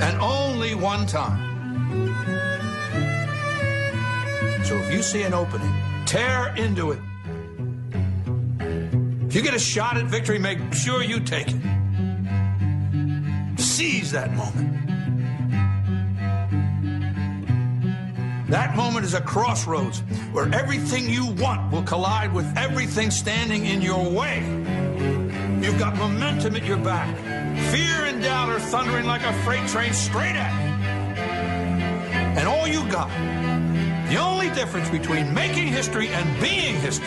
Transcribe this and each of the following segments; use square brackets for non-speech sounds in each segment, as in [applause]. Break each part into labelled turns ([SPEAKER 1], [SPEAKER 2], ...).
[SPEAKER 1] and only one time. So if you see an opening, tear into it. If you get a shot at victory, make sure you take it. Seize that moment. That moment is a crossroads where everything you want will collide with everything standing in your way. You've got momentum at your back. Fear and doubt are thundering like a freight train straight at you. And all you got, the only difference between making history and being history,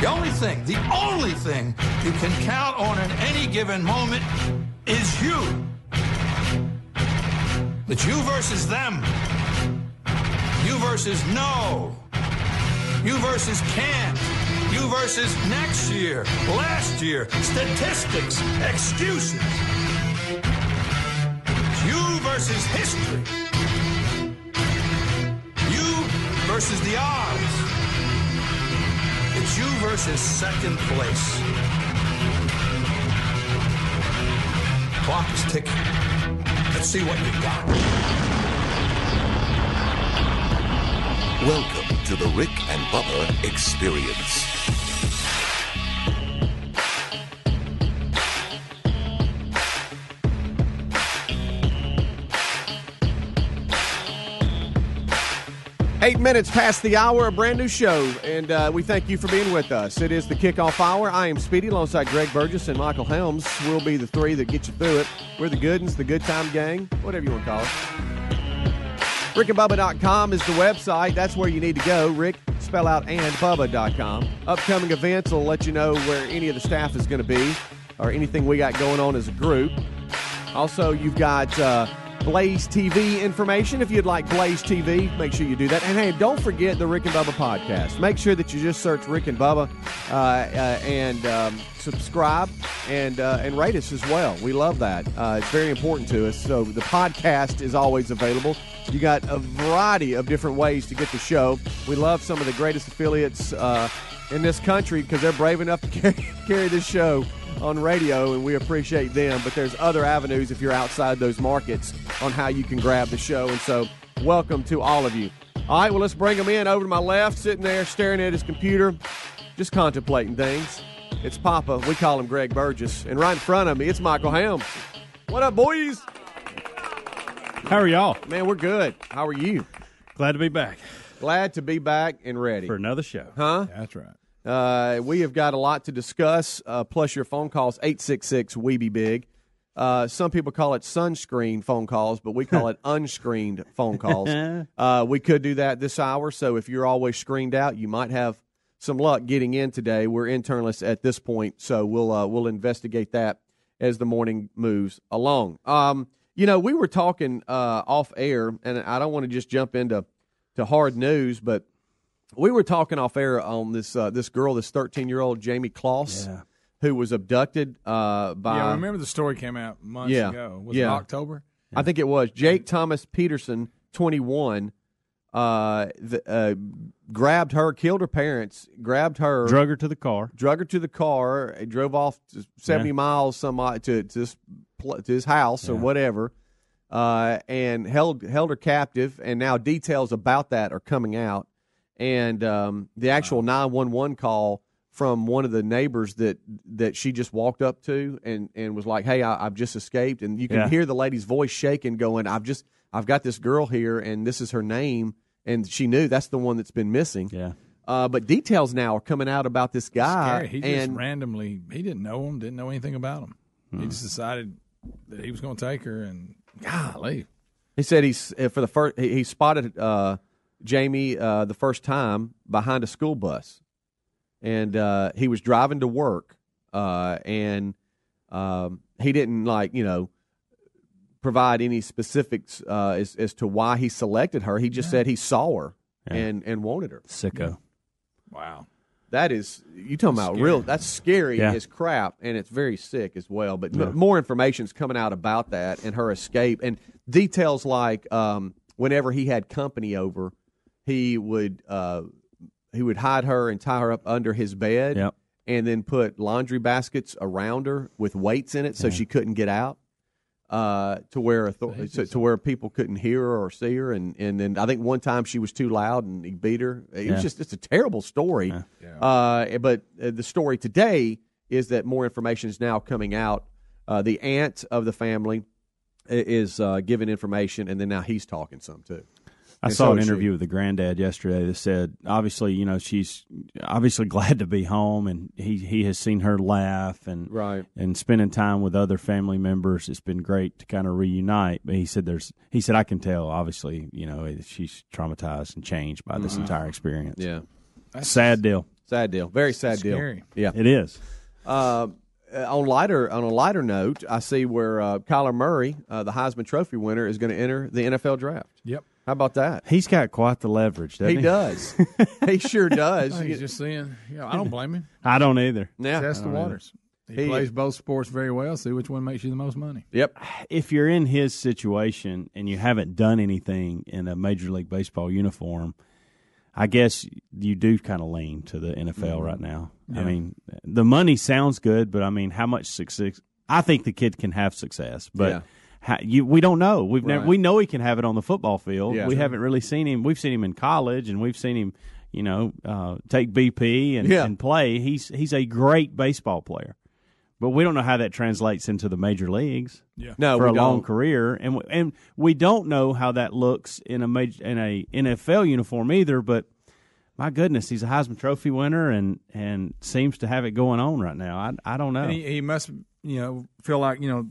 [SPEAKER 1] the only thing, the only thing you can count on in any given moment is you. It's you versus them. You versus no. You versus can't. You versus next year, last year, statistics, excuses. You versus history. You versus the odds. It's you versus second place. Clock is ticking. Let's see what you got.
[SPEAKER 2] Welcome to the Rick and Bubba Experience.
[SPEAKER 3] Eight minutes past the hour, a brand new show, and uh, we thank you for being with us. It is the kickoff hour. I am Speedy alongside Greg Burgess and Michael Helms. We'll be the three that get you through it. We're the good ones, the good time gang, whatever you want to call it. RickandBubba.com is the website. That's where you need to go. Rick, spell out and Bubba.com. Upcoming events will let you know where any of the staff is going to be or anything we got going on as a group. Also, you've got uh, Blaze TV information. If you'd like Blaze TV, make sure you do that. And hey, don't forget the Rick and Bubba podcast. Make sure that you just search Rick and Bubba uh, uh, and um, subscribe and uh, and rate us as well. We love that. Uh, it's very important to us. So the podcast is always available. You got a variety of different ways to get the show. We love some of the greatest affiliates uh, in this country because they're brave enough to [laughs] carry, carry this show on radio, and we appreciate them. But there's other avenues if you're outside those markets on how you can grab the show. And so, welcome to all of you. All right, well, let's bring him in. Over to my left, sitting there staring at his computer, just contemplating things. It's Papa. We call him Greg Burgess. And right in front of me, it's Michael Helms. What up, boys?
[SPEAKER 4] How are y'all?
[SPEAKER 3] Man, we're good. How are you?
[SPEAKER 4] Glad to be back
[SPEAKER 3] Glad to be back and ready.
[SPEAKER 4] for another show.
[SPEAKER 3] Huh?
[SPEAKER 4] That's right.
[SPEAKER 3] Uh, we have got a lot to discuss, uh, plus your phone calls, 866 We Be Big. Uh, some people call it sunscreen phone calls, but we call it [laughs] unscreened phone calls. [laughs] Uh, we could do that this hour, so if you're always screened out, you might have some luck getting in today. We're internalists at this point, so we'll uh, we'll investigate that as the morning moves along. Um, you know, we were talking uh, off air, and I don't want to just jump into to hard news, but we were talking off air on this uh, this girl, this 13 year old Jayme Closs,
[SPEAKER 4] Yeah.
[SPEAKER 3] who was abducted uh, by.
[SPEAKER 5] Yeah, I remember the story came out months
[SPEAKER 3] Yeah.
[SPEAKER 5] ago. Was
[SPEAKER 3] Yeah.
[SPEAKER 5] it October?
[SPEAKER 3] I think it was Jake Thomas Peterson, 21, uh, the, uh, grabbed her, killed her parents, grabbed her,
[SPEAKER 4] Drug her to the car.
[SPEAKER 3] drug her to the car, and drove off to 70
[SPEAKER 4] Yeah.
[SPEAKER 3] miles some odd- to to his, to his house or whatever, uh, and held held her captive. And now details about that are coming out, and um, the actual 911 call from one of the neighbors that that she just walked up to and and was like, "Hey, I, I've just escaped," and you can
[SPEAKER 4] Yeah.
[SPEAKER 3] hear the lady's voice shaking, going, "I've just I've got this girl here, and this is her name," and she knew that's the one that's been missing.
[SPEAKER 4] Yeah.
[SPEAKER 3] Uh, but details now are coming out about this guy.
[SPEAKER 5] He just randomly he didn't know him, didn't know anything about him.
[SPEAKER 3] Hmm.
[SPEAKER 5] He just decided that he was going to take her, and golly,
[SPEAKER 3] He said he's uh, for the first he, he spotted uh, Jayme uh, the first time behind a school bus, and uh, he was driving to work, uh, and um, he didn't like you know provide any specifics uh, as as to why he selected her. He just said he saw her
[SPEAKER 4] Yeah.
[SPEAKER 3] and and wanted her.
[SPEAKER 4] Sicko.
[SPEAKER 5] wow.
[SPEAKER 3] That is you talking about
[SPEAKER 5] Scary.
[SPEAKER 3] real? That's scary
[SPEAKER 4] Yeah.
[SPEAKER 3] as crap, and it's very sick as well. But m- more information's coming out about that and her escape, and details like um, whenever he had company over, he would uh, he would hide her and tie her up under his bed,
[SPEAKER 4] Yep.
[SPEAKER 3] and then put laundry baskets around her with weights in it so she couldn't get out. Uh, to where author- to, to where people couldn't hear her or see her, and, and then I think one time she was too loud and he beat her. It
[SPEAKER 4] Yeah.
[SPEAKER 3] was just it's a terrible story. Uh, but uh, the story today is that more information is now coming out. Uh, the aunt of the family is uh, giving information, and then now he's talking some too.
[SPEAKER 4] I
[SPEAKER 3] And
[SPEAKER 4] saw
[SPEAKER 3] so
[SPEAKER 4] an
[SPEAKER 3] is she.
[SPEAKER 4] interview with the granddad yesterday that said, obviously, you know, she's obviously glad to be home, and he he has seen her laugh and
[SPEAKER 3] Right.
[SPEAKER 4] and spending time with other family members. It's been great to kind of reunite. But he said, "There's," he said, "I can tell. Obviously, you know, she's traumatized and changed by this entire experience.
[SPEAKER 3] Yeah,
[SPEAKER 4] sad deal.
[SPEAKER 3] sad deal, very sad
[SPEAKER 5] Scary.
[SPEAKER 3] deal. Yeah.
[SPEAKER 4] It is.
[SPEAKER 3] Uh, on lighter on a lighter note, I see where uh, Kyler Murray, uh, the Heisman Trophy winner, is going to enter the NFL draft.
[SPEAKER 5] Yep.
[SPEAKER 3] How about that?
[SPEAKER 4] He's got quite the leverage, doesn't he?
[SPEAKER 3] He does. [laughs] he sure does.
[SPEAKER 5] Oh, he's just seeing. Yeah, I don't blame him.
[SPEAKER 4] I don't either.
[SPEAKER 3] yeah.
[SPEAKER 5] Test the waters. He,
[SPEAKER 3] He-
[SPEAKER 5] plays both sports very well. See which one makes you the most money.
[SPEAKER 3] Yep.
[SPEAKER 4] if you're in his situation and you haven't done anything in a major league baseball uniform, I guess you do kind of lean to the NFL mm-hmm. right now. I mean, the money sounds good, but I mean, how much success? I think the kid can have success, but
[SPEAKER 3] Yeah.
[SPEAKER 4] How, you, we don't know. We've never we know he can have it on the football field.
[SPEAKER 3] Yeah.
[SPEAKER 4] we haven't really seen him. We've seen him in college, and we've seen him, you know, uh, take BP and,
[SPEAKER 3] Yeah.
[SPEAKER 4] and play. He's he's a great baseball player, but we don't know how that translates into the major leagues Yeah.
[SPEAKER 3] No,
[SPEAKER 4] for a long
[SPEAKER 3] don't.
[SPEAKER 4] career, and w- and we don't know how that looks in a major, in a NFL uniform either. But my goodness, he's a Heisman Trophy winner and and seems to have it going on right now. I I don't know.
[SPEAKER 5] And he, he must, you know, feel like you know,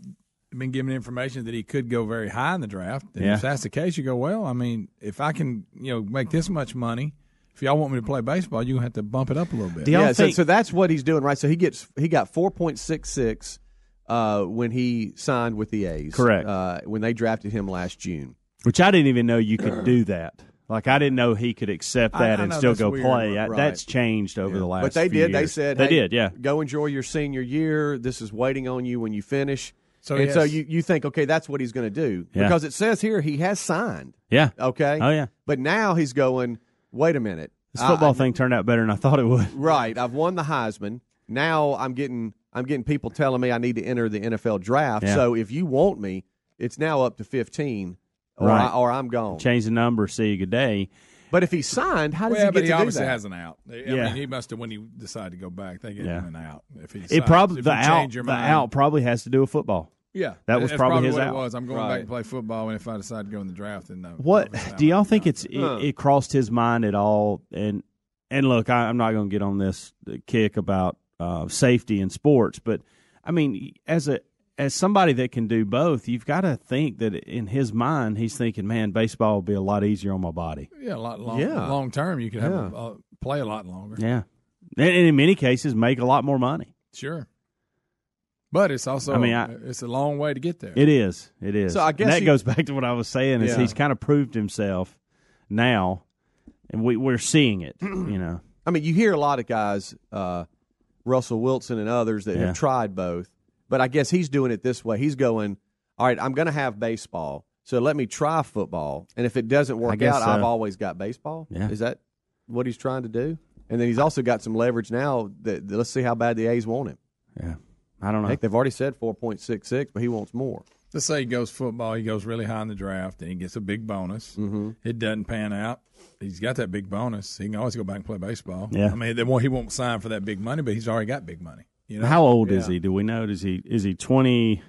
[SPEAKER 5] been given information that he could go very high in the draft. And
[SPEAKER 4] Yeah.
[SPEAKER 5] if that's the case, you go, well, I mean, if I can, you know, make this much money, if y'all want me to play baseball, you have to bump it up a little bit.
[SPEAKER 3] Yeah, so,
[SPEAKER 4] think-
[SPEAKER 3] so that's what he's doing, right? So he gets he got four point six six uh, when he signed with the A's.
[SPEAKER 4] Correct.
[SPEAKER 3] Uh, when they drafted him last June.
[SPEAKER 4] Which I didn't even know you could do that. Like I didn't know he could accept that
[SPEAKER 5] I
[SPEAKER 4] and
[SPEAKER 5] know
[SPEAKER 4] still go
[SPEAKER 5] weird,
[SPEAKER 4] play. I- That's changed over the last.
[SPEAKER 3] but they
[SPEAKER 4] few
[SPEAKER 3] did. They
[SPEAKER 4] years.
[SPEAKER 3] said
[SPEAKER 4] they
[SPEAKER 3] hey,
[SPEAKER 4] did. Yeah.
[SPEAKER 3] Go enjoy your senior year. This is waiting on you when you finish.
[SPEAKER 5] So
[SPEAKER 3] and so you, you think, okay, that's what he's going to do
[SPEAKER 4] Yeah.
[SPEAKER 3] because it says here he has signed.
[SPEAKER 4] Yeah.
[SPEAKER 3] Okay.
[SPEAKER 4] Oh yeah.
[SPEAKER 3] But now he's going. Wait a minute.
[SPEAKER 4] This football
[SPEAKER 3] I-
[SPEAKER 4] thing turned out better than I thought it would. [laughs]
[SPEAKER 3] Right. I've won the Heisman. Now I'm getting I'm getting people telling me I need to enter the NFL draft.
[SPEAKER 4] Yeah.
[SPEAKER 3] So if you want me, it's now up to 15, or
[SPEAKER 4] Right.
[SPEAKER 3] I, or I'm gone.
[SPEAKER 4] Change the number. See you. Good day.
[SPEAKER 3] But if he signed, how does
[SPEAKER 5] Well,
[SPEAKER 3] he
[SPEAKER 5] but
[SPEAKER 3] get
[SPEAKER 5] he
[SPEAKER 3] to do
[SPEAKER 5] obviously
[SPEAKER 3] that?
[SPEAKER 5] has an out. I
[SPEAKER 4] Yeah.
[SPEAKER 5] mean, he must have when he decided to go back. They gave
[SPEAKER 4] Yeah.
[SPEAKER 5] him an out. If he
[SPEAKER 4] It probably the
[SPEAKER 5] you
[SPEAKER 4] out.
[SPEAKER 5] your
[SPEAKER 4] The
[SPEAKER 5] mind.
[SPEAKER 4] out probably has to do with football.
[SPEAKER 5] Yeah,
[SPEAKER 4] That was
[SPEAKER 5] that's
[SPEAKER 4] probably his
[SPEAKER 5] what
[SPEAKER 4] out.
[SPEAKER 5] It was. I'm going
[SPEAKER 3] Right.
[SPEAKER 5] back to play football, and if I decide to go in the draft, then no.
[SPEAKER 4] What do y'all think it's it, it crossed his mind at all? And and look, I, I'm not going to get on this kick about uh, safety in sports, but I mean, as a as somebody that can do both, you've got to think that in his mind, he's thinking, "Man, baseball will be a lot easier on my body."
[SPEAKER 5] Yeah, a lot long,
[SPEAKER 3] Yeah.
[SPEAKER 5] long term. You could have
[SPEAKER 3] Yeah.
[SPEAKER 5] a, uh, play a lot longer.
[SPEAKER 4] Yeah, and, and in many cases, make a lot more money.
[SPEAKER 5] Sure, but it's also.
[SPEAKER 4] I mean, I-
[SPEAKER 5] it's a long way to get there.
[SPEAKER 4] It is. It is.
[SPEAKER 3] So I
[SPEAKER 4] And
[SPEAKER 3] guess
[SPEAKER 4] that
[SPEAKER 3] he-
[SPEAKER 4] goes back to what I was saying. Is
[SPEAKER 3] Yeah.
[SPEAKER 4] he's kind of proved himself now, and we we're seeing it. [clears throat] You know.
[SPEAKER 3] I mean, you hear a lot of guys, uh, Russell Wilson and others that
[SPEAKER 4] Yeah.
[SPEAKER 3] have tried both, but I guess he's doing it this way. He's going, all right, I'm going to have baseball, so let me try football, and if it doesn't work
[SPEAKER 4] guess
[SPEAKER 3] out, I've always got baseball.
[SPEAKER 4] Yeah.
[SPEAKER 3] Is that what he's trying to do? And then he's also got some leverage now. That, that let's see how bad the A's want him.
[SPEAKER 4] Yeah. I don't know.
[SPEAKER 3] Heck, they've already said 4.66, but he wants more.
[SPEAKER 5] Let's say he goes football, he goes really high in the draft, and he gets a big bonus. Mm-hmm. It doesn't pan out. He's got that big bonus. He can always go back and play baseball.
[SPEAKER 4] Yeah.
[SPEAKER 5] I mean, the more he won't sign for that big money, but he's already got big money. You know,
[SPEAKER 4] How old is he? Do we know? Is he is he twenty?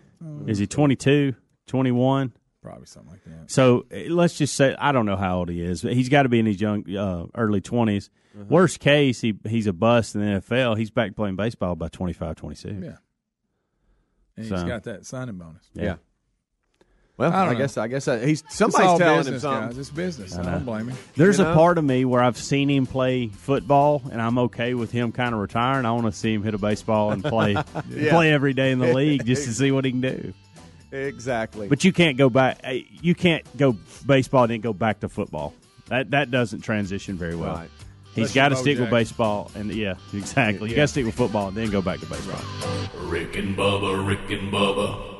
[SPEAKER 4] Is he 22, 21?
[SPEAKER 5] probably something like that.
[SPEAKER 4] So eh, let's just say I don't know how old he is, but he's got to be in his young uh, early 20s. Worst case, he he's a bust in the NFL. He's back playing baseball by 25, 26.
[SPEAKER 5] Yeah. And
[SPEAKER 4] So-
[SPEAKER 5] he's got that signing bonus.
[SPEAKER 3] Yeah. Well,
[SPEAKER 5] I
[SPEAKER 3] I, guess I guess uh, he's somebody's telling
[SPEAKER 5] business,
[SPEAKER 3] him something.
[SPEAKER 5] guys. It's business. I, don't blame him.
[SPEAKER 4] There's
[SPEAKER 3] You
[SPEAKER 4] a part of me where I've seen him play football, and I'm okay with him kind of retiring. I want to see him hit a baseball and play [laughs]
[SPEAKER 3] Yeah.
[SPEAKER 4] play every day in the league just to see what he can do.
[SPEAKER 3] Exactly.
[SPEAKER 4] But you can't go back. eh, You can't go baseball and then go back to football. That that doesn't transition very well.
[SPEAKER 3] Right.
[SPEAKER 4] He's
[SPEAKER 5] Unless
[SPEAKER 4] got to
[SPEAKER 5] you're Bo
[SPEAKER 4] stick with baseball, and yeah, exactly. You got to stick with football and then go back to baseball.
[SPEAKER 6] Rick and Bubba, Rick and Bubba.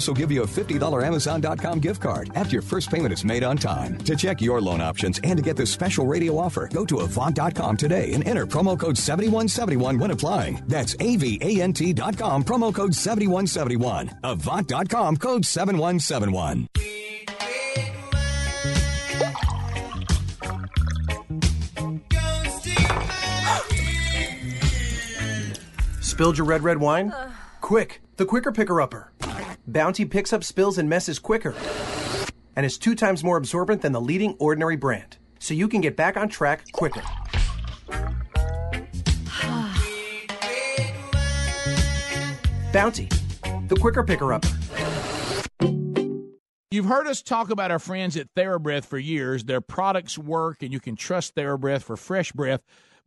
[SPEAKER 7] give you a $50 Amazon.com gift card after your first payment is made on time. To check your loan options and to get this special radio offer, go to Avant.com today and enter promo code 7171 when applying. That's AVANT.com, promo code 7171. Avant.com, code 7171.
[SPEAKER 8] Spilled your red, red wine? Uh. Quick, the quicker picker upper. Bounty picks up spills and messes quicker and is two times more absorbent than the leading ordinary brand. So you can get back on track quicker. [sighs] Bounty, the quicker picker upper.
[SPEAKER 9] You've heard us talk about our friends at TheraBreath for years. Their products work, and you can trust TheraBreath for fresh breath.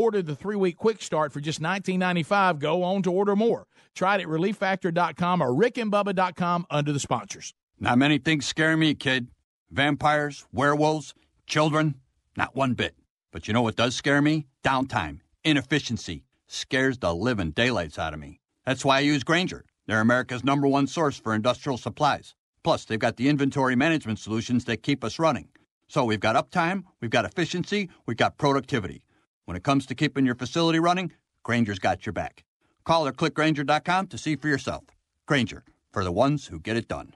[SPEAKER 9] ordered the three week quick start for just $19.95 go on to order more. Try it at relieffactor.com or rickandbubba.com under the sponsors.
[SPEAKER 10] Not many things scare me, kid. Vampires, werewolves, children, not one bit. But you know what does scare me? Downtime, inefficiency, scares the living daylights out of me. That's why I use Grainger. They're America's number one source for industrial supplies. Plus, they've got the inventory management solutions that keep us running. So we've got uptime, we've got efficiency, we've got productivity. When it comes to keeping your facility running, Grainger's got your back. Call or click Grainger.com to see for yourself. Grainger, for the ones who get it done.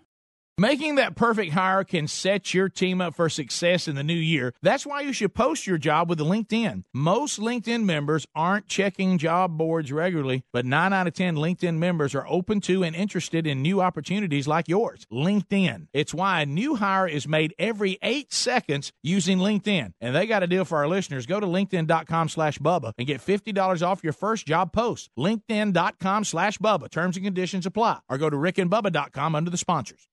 [SPEAKER 9] Making that perfect hire can set your team up for success in the new year. That's why you should post your job with LinkedIn. Most LinkedIn members aren't checking job boards regularly, but 9 out of 10 LinkedIn members are open to and interested in new opportunities like yours. LinkedIn. It's why a new hire is made every 8 seconds using LinkedIn. And they got a deal for our listeners. Go to linkedin.com slash Bubba and get $50 off your first job post. LinkedIn.com slash Bubba. Terms and conditions apply. Or go to rickandbubba.com under the sponsors.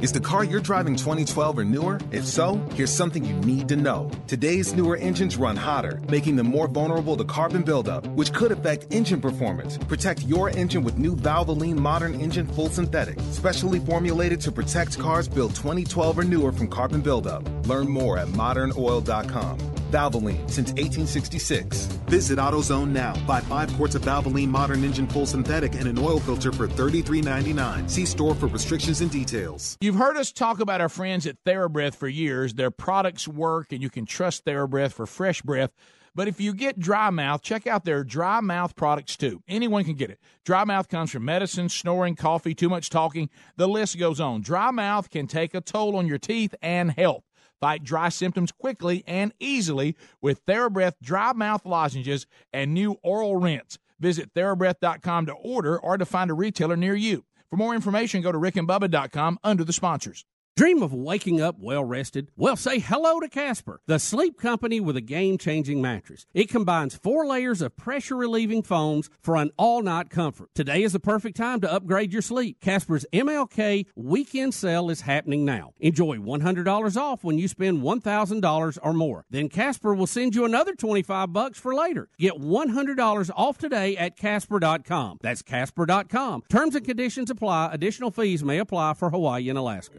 [SPEAKER 11] Is the car you're driving 2012 or newer? If so, here's something you need to know. Today's newer engines run hotter, making them more vulnerable to carbon buildup, which could affect engine performance. Protect your engine with new Valvoline Modern Engine Full Synthetic, specially formulated to protect cars built 2012 or newer from carbon buildup. Learn more at modernoil.com. Valvoline since 1866. Visit AutoZone now. Buy five quarts of Valvoline Modern Engine Full Synthetic and an oil filter for $33.99. See store for restrictions and details.
[SPEAKER 9] You've heard us talk about our friends at TheraBreath for years. Their products work, and you can trust TheraBreath for fresh breath. But if you get dry mouth, check out their dry mouth products too. Anyone can get it. Dry mouth comes from medicine, snoring, coffee, too much talking. The list goes on. Dry mouth can take a toll on your teeth and health. Fight dry symptoms quickly and easily with TheraBreath dry mouth lozenges and new oral rinse. Visit TheraBreath.com to order or to find a retailer near you. For more information, go to rickandbubba.com under the sponsors.
[SPEAKER 12] Dream of waking up well rested? Well, say hello to Casper, the sleep company with a game changing mattress. It combines four layers of pressure relieving foams for an all night comfort. Today is the perfect time to upgrade your sleep. Casper's MLK weekend sale is happening now. Enjoy $100 off when you spend $1,000 or more. Then Casper will send you another 25 bucks for later. Get $100 off today at Casper.com. That's Casper.com. Terms and conditions apply. Additional fees may apply for Hawaii and Alaska.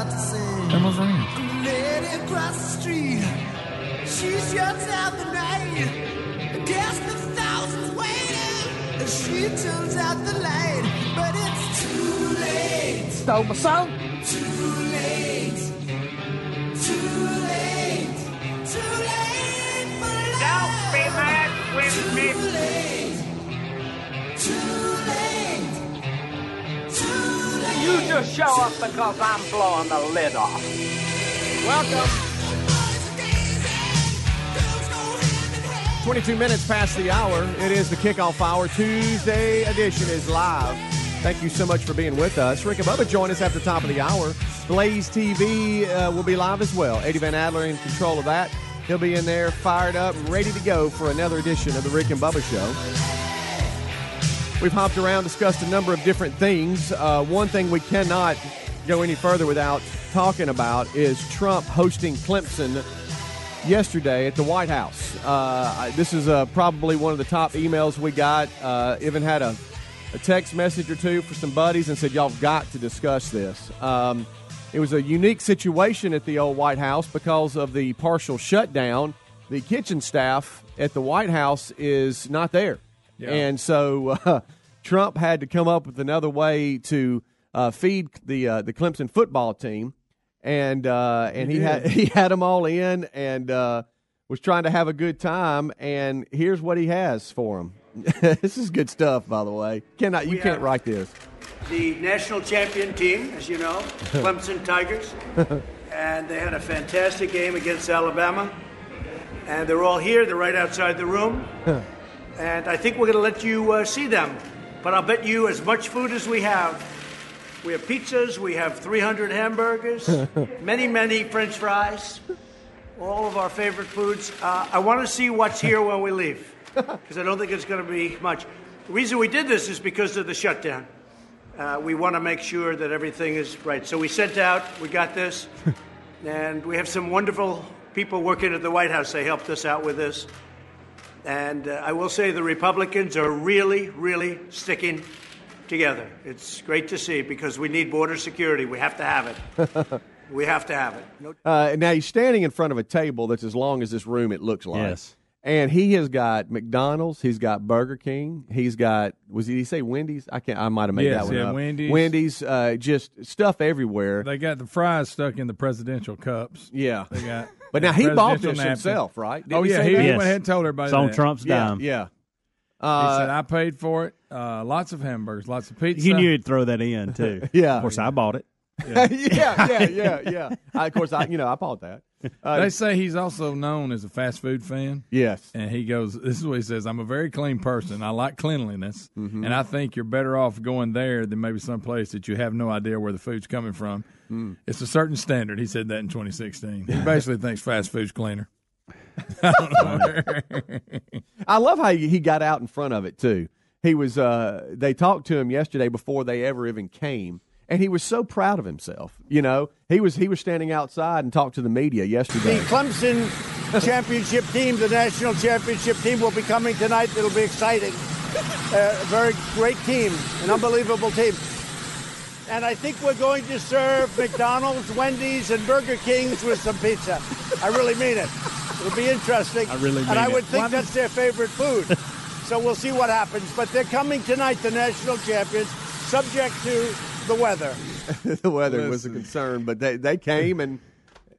[SPEAKER 13] Children start to sing.
[SPEAKER 5] Bells ring.
[SPEAKER 13] The lady across the street, she shuts out the night. Against the thousands waiting, as she turns out the light. But it's too late.
[SPEAKER 14] Stole my song.
[SPEAKER 13] Too late. Too late. Too late for love.
[SPEAKER 14] Don't be mad with
[SPEAKER 13] Too
[SPEAKER 14] me. You just show up because I'm blowing the lid off.
[SPEAKER 3] Welcome. 22 minutes past the hour. It is the kickoff hour. Tuesday edition is live. Thank you so much for being with us. Rick and Bubba join us at the top of the hour. Blaze TV uh, will be live as well. Eddie Van Adler in control of that. He'll be in there, fired up, ready to go for another edition of the Rick and Bubba Show. We've hopped around, discussed a number of different things. Uh, one thing we cannot go any further without talking about is Trump hosting Clemson yesterday at the White House. Uh, this is uh, probably one of the top emails we got. Uh, even had a, a text message or two for some buddies and said, Y'all got to discuss this. Um, it was a unique situation at the old White House because of the partial shutdown. The kitchen staff at the White House is not there.
[SPEAKER 5] Yeah.
[SPEAKER 3] And so uh, [laughs] Trump had to come up with another way to uh, feed the uh, the Clemson football team, and uh, and he, [laughs]
[SPEAKER 5] He
[SPEAKER 3] had he had them all in and uh, was trying to have a good time. And here's what he has for them. [laughs] this is good stuff, by the way. Cannot you
[SPEAKER 15] We
[SPEAKER 3] can't write this.
[SPEAKER 15] the national champion team, as you know, Clemson Tigers, and they had a fantastic game against Alabama. And they're all here. They're right outside the room, and I think we're going to let you uh, see them. But I'll bet you as much food as we have. We have pizzas. We have 300 hamburgers, [laughs] many, many French fries, all of our favorite foods. Uh, I want to see what's here when we leave, [laughs] because I don't think it's going to be much. The reason we did this is because of the shutdown. Uh, we want to make sure that everything is right. So we sent out, we got this, [laughs] and we have some wonderful people working at the White House. They helped us out with this. And uh, I will say the Republicans are really, really sticking together. It's great to see because we need border security. We have to have it. [laughs] we have to have it. No-
[SPEAKER 3] Uh, now he's standing in front of a table that's as long as this room. It looks like.
[SPEAKER 4] Yes.
[SPEAKER 3] And he has got McDonald's. He's got Burger King. He's got was he, did he say Wendy's? I can't. I might have made
[SPEAKER 5] Yes,
[SPEAKER 3] that one
[SPEAKER 5] yeah,
[SPEAKER 3] up.
[SPEAKER 5] Wendy's.
[SPEAKER 3] Wendy's. Uh, just stuff everywhere.
[SPEAKER 5] They got the fries stuck in the presidential cups.
[SPEAKER 3] Yeah.
[SPEAKER 5] They got.
[SPEAKER 3] But now he bought this
[SPEAKER 5] napkins.
[SPEAKER 3] himself, right? Didn't
[SPEAKER 5] oh yeah, he,
[SPEAKER 3] that?
[SPEAKER 5] he
[SPEAKER 3] Yes.
[SPEAKER 5] went ahead and told everybody
[SPEAKER 4] It's on. Trump's
[SPEAKER 3] Yeah,
[SPEAKER 4] dime.
[SPEAKER 3] yeah.
[SPEAKER 5] he
[SPEAKER 3] Uh,
[SPEAKER 5] said I paid for it. Uh, lots of hamburgers, lots of pizza.
[SPEAKER 4] You knew he'd throw that in [laughs] too.
[SPEAKER 3] Yeah.
[SPEAKER 4] Of course, I bought it. [laughs] [laughs]
[SPEAKER 3] yeah, yeah, yeah, yeah. I, of course, I you know I bought that. Uh,
[SPEAKER 5] they say he's also known as a fast food fan.
[SPEAKER 3] Yes.
[SPEAKER 5] And he goes, This is what he says I'm a very clean person. I like cleanliness.
[SPEAKER 3] Mm-hmm.
[SPEAKER 5] And I think you're better off going there than maybe someplace that you have no idea where the food's coming from.
[SPEAKER 3] Mm.
[SPEAKER 5] It's a certain standard. He said that in 2016. He [laughs] basically thinks fast food's cleaner. [laughs] I.
[SPEAKER 3] I love how he he got out in front of it too. he was. Uh, they talked to him yesterday before they ever even came, and he was so proud of himself. You know, he was he was standing outside and talked to the media yesterday.
[SPEAKER 16] The Clemson championship team, the national championship team, will be coming tonight. It'll be exciting. Uh, a very great team, an unbelievable team. And I think we're going to serve McDonald's, Wendy's, and Burger King's with some pizza. I really mean it. It'll be interesting.
[SPEAKER 5] I really mean it.
[SPEAKER 16] And
[SPEAKER 5] mean
[SPEAKER 16] I
[SPEAKER 5] it.
[SPEAKER 16] would think
[SPEAKER 5] Why-
[SPEAKER 16] that's their favorite food. [laughs] so we'll see what happens. But they're coming tonight, the national champions, subject to the weather. [laughs]
[SPEAKER 3] the weather was a concern, but they they came and.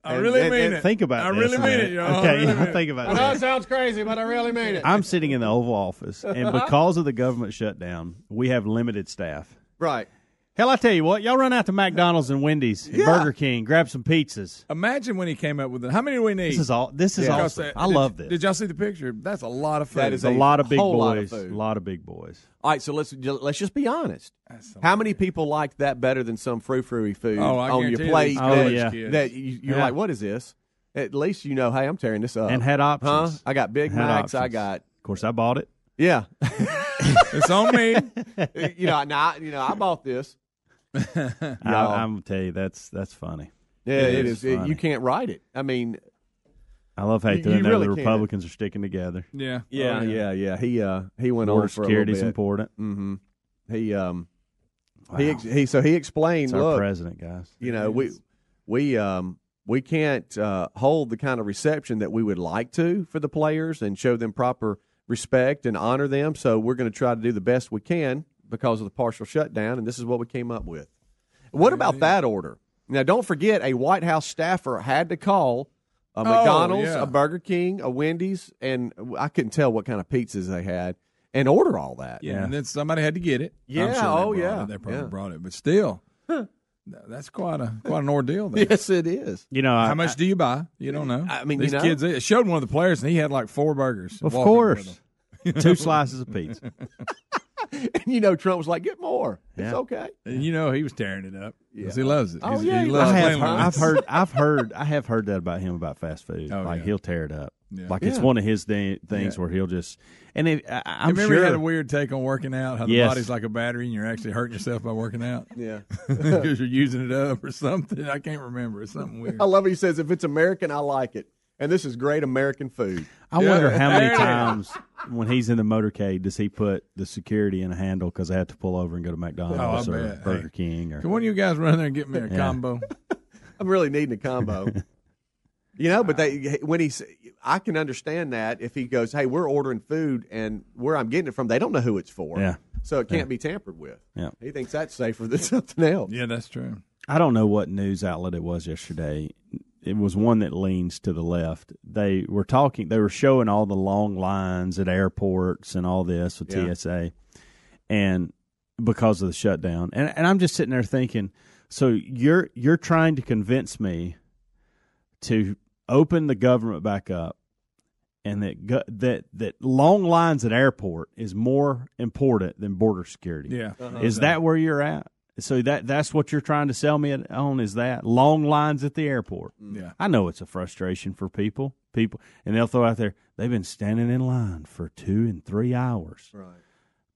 [SPEAKER 5] I
[SPEAKER 3] and-
[SPEAKER 5] really
[SPEAKER 3] and-
[SPEAKER 5] mean
[SPEAKER 3] and-
[SPEAKER 5] it.
[SPEAKER 4] Think about
[SPEAKER 5] I
[SPEAKER 4] this
[SPEAKER 5] really
[SPEAKER 4] a
[SPEAKER 5] mean it, y'all. I
[SPEAKER 4] Okay,
[SPEAKER 5] really mean it.
[SPEAKER 4] think about
[SPEAKER 16] I know it
[SPEAKER 4] this.
[SPEAKER 16] sounds crazy, but I really mean it.
[SPEAKER 4] I'm sitting in the Oval Office, and [laughs] because of the government shutdown, we have limited staff.
[SPEAKER 3] Right.
[SPEAKER 4] Hell, I tell you what, y'all run out to McDonald's and Wendy's, and
[SPEAKER 5] Yeah.
[SPEAKER 4] Burger King, grab some pizzas.
[SPEAKER 5] Imagine when he came up with it. How many do we need?
[SPEAKER 4] This is all. This is
[SPEAKER 5] Because,
[SPEAKER 4] awesome.
[SPEAKER 5] uh,
[SPEAKER 4] I
[SPEAKER 5] did-
[SPEAKER 4] love this.
[SPEAKER 5] Did y'all see the picture? That's a lot of food.
[SPEAKER 3] That is
[SPEAKER 4] a, lot of big
[SPEAKER 3] whole lot of
[SPEAKER 4] boys.
[SPEAKER 3] food.
[SPEAKER 4] a lot of big boys.
[SPEAKER 3] All right, so let's let's just be honest. How many people like that better than some frou frou food
[SPEAKER 5] Oh, I
[SPEAKER 3] on your
[SPEAKER 5] guarantee
[SPEAKER 3] plate?
[SPEAKER 5] you
[SPEAKER 4] Oh,
[SPEAKER 3] that,
[SPEAKER 4] yeah.
[SPEAKER 5] kids.
[SPEAKER 3] that you, you're
[SPEAKER 4] Yeah.
[SPEAKER 3] like, what is this? At least you know, hey, I'm tearing this up.
[SPEAKER 4] And had options.
[SPEAKER 3] Huh? I got Big
[SPEAKER 4] Had
[SPEAKER 3] Macs. I
[SPEAKER 4] options.
[SPEAKER 3] got
[SPEAKER 4] Of course, I bought it.
[SPEAKER 3] yeah.
[SPEAKER 5] It's on me. [laughs]
[SPEAKER 3] you know, now you know I bought this. [laughs]
[SPEAKER 4] I,
[SPEAKER 3] Y'all.
[SPEAKER 4] I'm gonna tell you that's that's funny.
[SPEAKER 3] Yeah,
[SPEAKER 4] It
[SPEAKER 3] it
[SPEAKER 4] is
[SPEAKER 3] is. It- you can't write it. I mean,
[SPEAKER 4] I love how
[SPEAKER 3] You-
[SPEAKER 4] you,
[SPEAKER 3] you
[SPEAKER 4] know
[SPEAKER 3] really
[SPEAKER 4] the
[SPEAKER 3] can't.
[SPEAKER 4] Republicans are sticking together.
[SPEAKER 5] Yeah.
[SPEAKER 3] yeah,
[SPEAKER 5] Oh,
[SPEAKER 3] yeah, yeah. He uh he went
[SPEAKER 4] Border
[SPEAKER 3] on for a
[SPEAKER 4] security's important.
[SPEAKER 3] Mm-hmm. He um he
[SPEAKER 4] Wow.
[SPEAKER 3] ex- he so he explained.
[SPEAKER 4] It's our
[SPEAKER 3] look,
[SPEAKER 4] president, guys.
[SPEAKER 3] you know we we um we can't uh, hold the kind of reception that we would like to for the players and show them proper respect and honor them so we're going to try to do the best we can because of the partial shutdown and this is what we came up with what about that order now don't forget a white house staffer had to call a oh, mcdonald's
[SPEAKER 5] yeah.
[SPEAKER 3] a burger king a wendy's and i couldn't tell what kind of pizzas they had and order all that
[SPEAKER 5] Yeah, and then somebody had to get it. I'm
[SPEAKER 3] Yeah,
[SPEAKER 5] sure
[SPEAKER 3] oh,
[SPEAKER 5] brought
[SPEAKER 3] yeah,
[SPEAKER 5] it. They probably
[SPEAKER 3] yeah.
[SPEAKER 5] brought it, but still, th- that's quite a quite an ordeal. [laughs] There.
[SPEAKER 3] yes it is
[SPEAKER 4] You know, I,
[SPEAKER 5] How much do you buy? You don't know.
[SPEAKER 3] I mean,
[SPEAKER 5] these
[SPEAKER 3] you know.
[SPEAKER 5] kids. It showed one of the players, and he had like four burgers.
[SPEAKER 4] Of course, [laughs] two slices of pizza. [laughs] [laughs]
[SPEAKER 3] and you know trump was like get more it's okay
[SPEAKER 5] And you know he was tearing it up. 'cause he
[SPEAKER 3] Yeah.
[SPEAKER 5] loves it.
[SPEAKER 3] Oh,
[SPEAKER 5] He's-
[SPEAKER 3] yeah,
[SPEAKER 5] he
[SPEAKER 3] he
[SPEAKER 5] loves
[SPEAKER 4] I have,
[SPEAKER 5] with
[SPEAKER 4] I've heard, [laughs] I've heard, I have heard that about him about fast food.
[SPEAKER 5] Oh,
[SPEAKER 4] like
[SPEAKER 5] yeah.
[SPEAKER 4] he'll tear it up.
[SPEAKER 5] Yeah.
[SPEAKER 4] Like it's one of his thi- things
[SPEAKER 5] Yeah.
[SPEAKER 4] where he'll just. And it, I, I'm
[SPEAKER 5] Remember,
[SPEAKER 4] sure
[SPEAKER 5] he had a weird take on working out. How the
[SPEAKER 4] Yes.
[SPEAKER 5] body's like a battery, and you're actually hurting yourself by working out [laughs]
[SPEAKER 3] yeah
[SPEAKER 5] because you're using it up or something. I can't remember. It's something weird.
[SPEAKER 3] I love it. He says, if it's American, I like it. And this is great American food.
[SPEAKER 4] I wonder how many
[SPEAKER 5] There it is.
[SPEAKER 4] times when he's in the motorcade does he put the security in a handle because I have to pull over and go to McDonald's
[SPEAKER 5] Oh,
[SPEAKER 4] or
[SPEAKER 5] bet.
[SPEAKER 4] Burger
[SPEAKER 5] Hey.
[SPEAKER 4] King or
[SPEAKER 5] Can one of you guys run there and get me a
[SPEAKER 4] Yeah.
[SPEAKER 5] combo? [laughs]
[SPEAKER 3] I'm really needing a combo. [laughs] you know, but they when he's, I can understand that if he goes, hey, we're ordering food and where I'm getting it from, they don't know who it's for.
[SPEAKER 4] Yeah.
[SPEAKER 3] So it can't
[SPEAKER 4] Yeah.
[SPEAKER 3] be tampered with.
[SPEAKER 4] Yeah.
[SPEAKER 3] He thinks that's safer than [laughs] something else.
[SPEAKER 5] Yeah, that's true.
[SPEAKER 4] I don't know what news outlet it was yesterday. It was one that leans to the left. They were talking. They were showing all the long lines at airports and all this with
[SPEAKER 3] Yeah.
[SPEAKER 4] TSA, and because of the shutdown. And and I'm just sitting there thinking, so you're you're trying to convince me to open the government back up, and that go, that that long lines at airport is more important than border security.
[SPEAKER 5] Yeah. Uh-huh.
[SPEAKER 4] Is that where you're at? So that that's what you're trying to sell me on is that long lines at the airport. Mm.
[SPEAKER 5] Yeah.
[SPEAKER 4] I know it's a frustration for people. People and they'll throw out there they've been standing in line for 2 and 3 hours.
[SPEAKER 3] Right.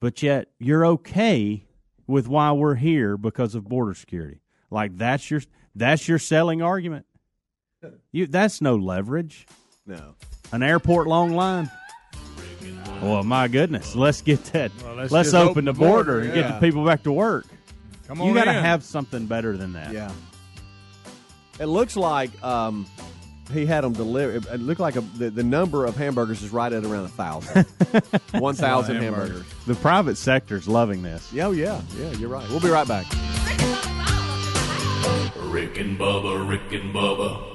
[SPEAKER 4] But yet you're okay with why we're here because of border security. Like that's your that's your selling argument. You that's no leverage.
[SPEAKER 3] No.
[SPEAKER 4] An airport long line. Well, my goodness, let's get that.
[SPEAKER 5] Well,
[SPEAKER 4] let's
[SPEAKER 5] let's
[SPEAKER 4] open,
[SPEAKER 5] open
[SPEAKER 4] the
[SPEAKER 5] the
[SPEAKER 4] border,
[SPEAKER 5] border,
[SPEAKER 4] and get the people back to work.
[SPEAKER 5] Come
[SPEAKER 4] You got to have something better than that.
[SPEAKER 3] Yeah. It looks like um, he had them deliver. It looked like a, the, the number of hamburgers is right at around a thousand. [laughs] One thousand hamburgers.
[SPEAKER 4] The private sector's loving this.
[SPEAKER 3] Yeah, oh, yeah, yeah. You're right. We'll be right back.
[SPEAKER 6] Rick and Bubba, Rick and Bubba.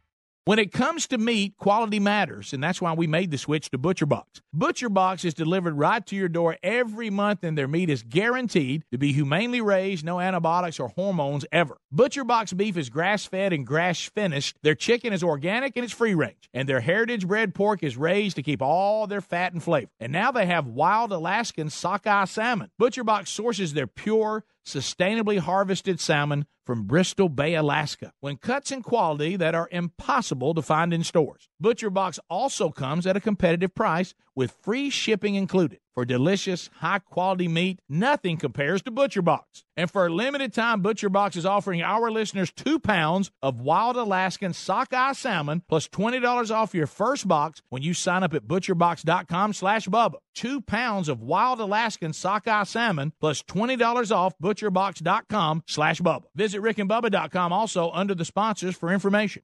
[SPEAKER 9] When it comes to meat, quality matters, and that's why we made the switch to ButcherBox. ButcherBox is delivered right to your door every month, and their meat is guaranteed to be humanely raised, no antibiotics or hormones ever. ButcherBox beef is grass fed and grass finished. Their chicken is organic and it's free range, and their heritage bred pork is raised to keep all their fat and flavor. And now they have wild Alaskan sockeye salmon. ButcherBox sources their pure, sustainably harvested salmon from Bristol Bay, Alaska, when cuts in quality that are impossible to find in stores. ButcherBox also comes at a competitive price with free shipping included. For delicious, high quality meat, nothing compares to ButcherBox. And for a limited time, ButcherBox is offering our listeners two pounds of wild Alaskan sockeye salmon plus $20 off your first box when you sign up at butcherbox.com slash Bubba. Two pounds of wild Alaskan sockeye salmon plus $20 off butcherbox.com slash Bubba. Visit rickandbubba.com also under the sponsors for information.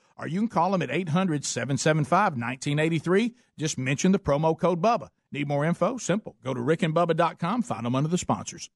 [SPEAKER 9] Or you can call them at 800 775 1983. Just mention the promo code BUBBA. Need more info? Simple. Go to rickandbubba.com, find them under the sponsors.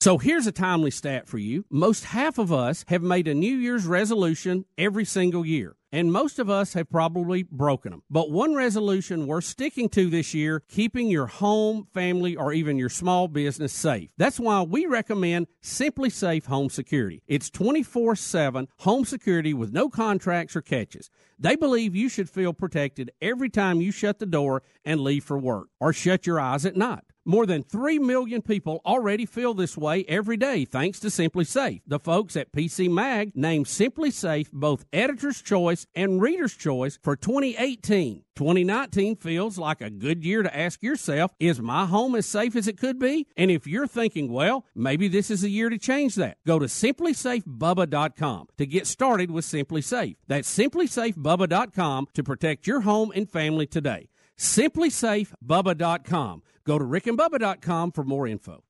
[SPEAKER 12] So here's a timely stat for you. Most half of us have made a New Year's resolution every single year. And most of us have probably broken them. But one resolution worth sticking to this year, keeping your home, family, or even your small business safe. That's why we recommend SimpliSafe Home Security. It's 24 7 home security with no contracts or catches. They believe you should feel protected every time you shut the door and leave for work or shut your eyes at night. More than 3 million people already feel this way every day thanks to SimpliSafe. The folks at PC Mag named SimpliSafe both Editor's Choice and Reader's Choice for 2018. 2019 feels like a good year to ask yourself, is my home as safe as it could be? And if you're thinking, well, maybe this is a year to change that, go to simplisafebubba.com to get started with SimpliSafe. That's simplisafebubba.com to protect your home and family today. SimpliSafeBubba.com. Go to rickandbubba.com for more info.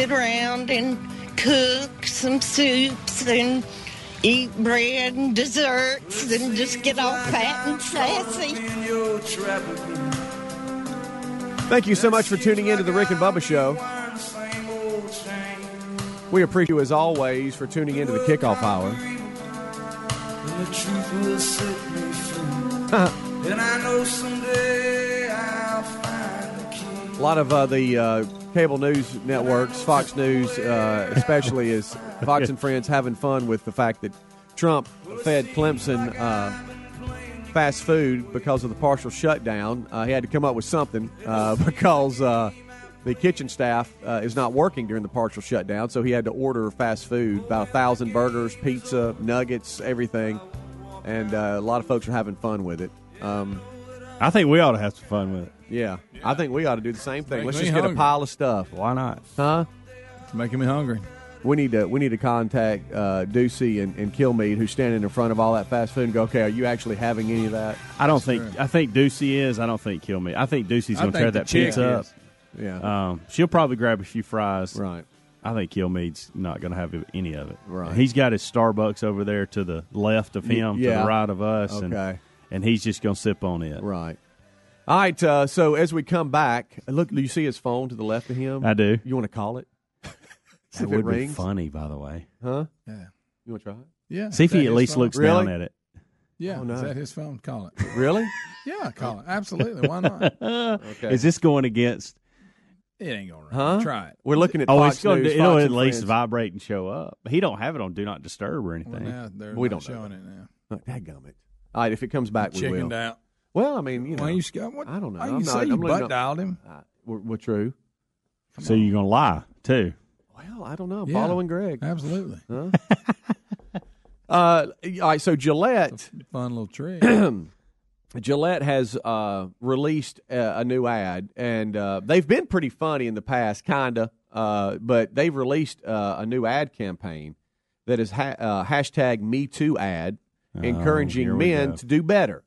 [SPEAKER 17] Sit around and cook some soups and eat bread and desserts and just get all fat and sassy.
[SPEAKER 3] Thank you so much for tuning in to the Rick and Bubba Show. We appreciate you as always for tuning into the kickoff hour.
[SPEAKER 13] And the truth will set me free. and I know someday I'll find the key.
[SPEAKER 3] A lot of uh, the uh, cable news networks, Fox News uh, especially, is Fox and Friends having fun with the fact that Trump fed Clemson uh, fast food because of the partial shutdown. Uh, he had to come up with something uh, [laughs] because uh, the kitchen staff uh, is not working during the partial shutdown, so he had to order fast food about a thousand burgers, pizza, nuggets, everything. And a lot of folks are having fun with it. Um,
[SPEAKER 4] I think we ought to have some fun with it.
[SPEAKER 3] Yeah, I think we ought to do the same thing.
[SPEAKER 5] Make
[SPEAKER 3] Let's
[SPEAKER 5] me
[SPEAKER 3] just get a
[SPEAKER 5] hungry.
[SPEAKER 3] pile of stuff.
[SPEAKER 4] Why not?
[SPEAKER 3] Huh?
[SPEAKER 5] It's making me hungry.
[SPEAKER 3] We need to we need to contact uh, Doocy and, and Kilmeade, who's standing in front of all that fast food, and go, okay, are you actually having any of that?
[SPEAKER 4] I don't think. I think Doocy is. I don't think Kill Me. I think Doocy's
[SPEAKER 3] I
[SPEAKER 4] going to
[SPEAKER 3] think
[SPEAKER 4] tear
[SPEAKER 3] the
[SPEAKER 4] that
[SPEAKER 3] chick
[SPEAKER 4] pizza up.
[SPEAKER 3] is. Yeah.
[SPEAKER 4] Um, she'll probably grab a few fries.
[SPEAKER 3] Right.
[SPEAKER 4] I think Kilmeade's not going to have any of it.
[SPEAKER 3] Right.
[SPEAKER 4] He's got his Starbucks over there to the left of
[SPEAKER 3] Y-
[SPEAKER 4] him, to
[SPEAKER 3] yeah.
[SPEAKER 4] the right of us, and
[SPEAKER 3] Okay.
[SPEAKER 4] and he's just going to sip on it.
[SPEAKER 3] Right. All right. Uh, so as we come back, look, do you see his phone to the left of him?
[SPEAKER 4] I do.
[SPEAKER 3] You want to call it? [laughs] See
[SPEAKER 4] That
[SPEAKER 3] if it
[SPEAKER 4] would be funny, by the way.
[SPEAKER 3] Huh?
[SPEAKER 5] Yeah.
[SPEAKER 3] You want to try it?
[SPEAKER 5] Yeah.
[SPEAKER 4] See if he at least
[SPEAKER 5] phone?
[SPEAKER 4] looks
[SPEAKER 3] Really?
[SPEAKER 4] down at it.
[SPEAKER 5] Yeah.
[SPEAKER 3] Oh, no.
[SPEAKER 5] Is that his phone? Call it. [laughs]
[SPEAKER 3] Really?
[SPEAKER 5] Yeah, call it. [laughs] Absolutely. Why not?
[SPEAKER 3] Okay.
[SPEAKER 4] Is this going against?
[SPEAKER 5] It ain't going to
[SPEAKER 3] Huh?
[SPEAKER 5] Try it.
[SPEAKER 3] We're looking at
[SPEAKER 4] Oh,
[SPEAKER 3] Fox
[SPEAKER 4] it's going
[SPEAKER 3] News,
[SPEAKER 4] to. It'll
[SPEAKER 3] Fox
[SPEAKER 4] at
[SPEAKER 3] and
[SPEAKER 4] least
[SPEAKER 3] Friends.
[SPEAKER 4] vibrate and show up. He don't have it on Do Not Disturb or anything.
[SPEAKER 5] Well, now they're
[SPEAKER 3] We
[SPEAKER 5] not
[SPEAKER 3] don't know
[SPEAKER 5] showing
[SPEAKER 3] that.
[SPEAKER 5] it now.
[SPEAKER 3] Oh, dadgummit. All right. If it comes back, we will.
[SPEAKER 5] Chickened out.
[SPEAKER 3] Well, I mean, you know,
[SPEAKER 5] Why you scared? What?
[SPEAKER 3] I don't know.
[SPEAKER 5] Why
[SPEAKER 3] I'm
[SPEAKER 5] you
[SPEAKER 3] not-
[SPEAKER 5] say you
[SPEAKER 3] I'm
[SPEAKER 5] butt dialed him?
[SPEAKER 3] Uh, we're, we're true.
[SPEAKER 4] so you're going to lie too?
[SPEAKER 3] Well, I don't know.
[SPEAKER 5] Yeah.
[SPEAKER 3] following Greg.
[SPEAKER 5] Absolutely.
[SPEAKER 3] Huh? [laughs] uh, all right. So Gillette.
[SPEAKER 5] Fun little trick. [clears throat]
[SPEAKER 3] Gillette has uh, released a, a new ad, and uh, they've been pretty funny in the past, kinda. Uh, but they've released uh, a new ad campaign that is ha- uh, hashtag Me Too ad,
[SPEAKER 4] Oh,
[SPEAKER 3] encouraging
[SPEAKER 4] here we
[SPEAKER 3] men
[SPEAKER 4] go.
[SPEAKER 3] to do better.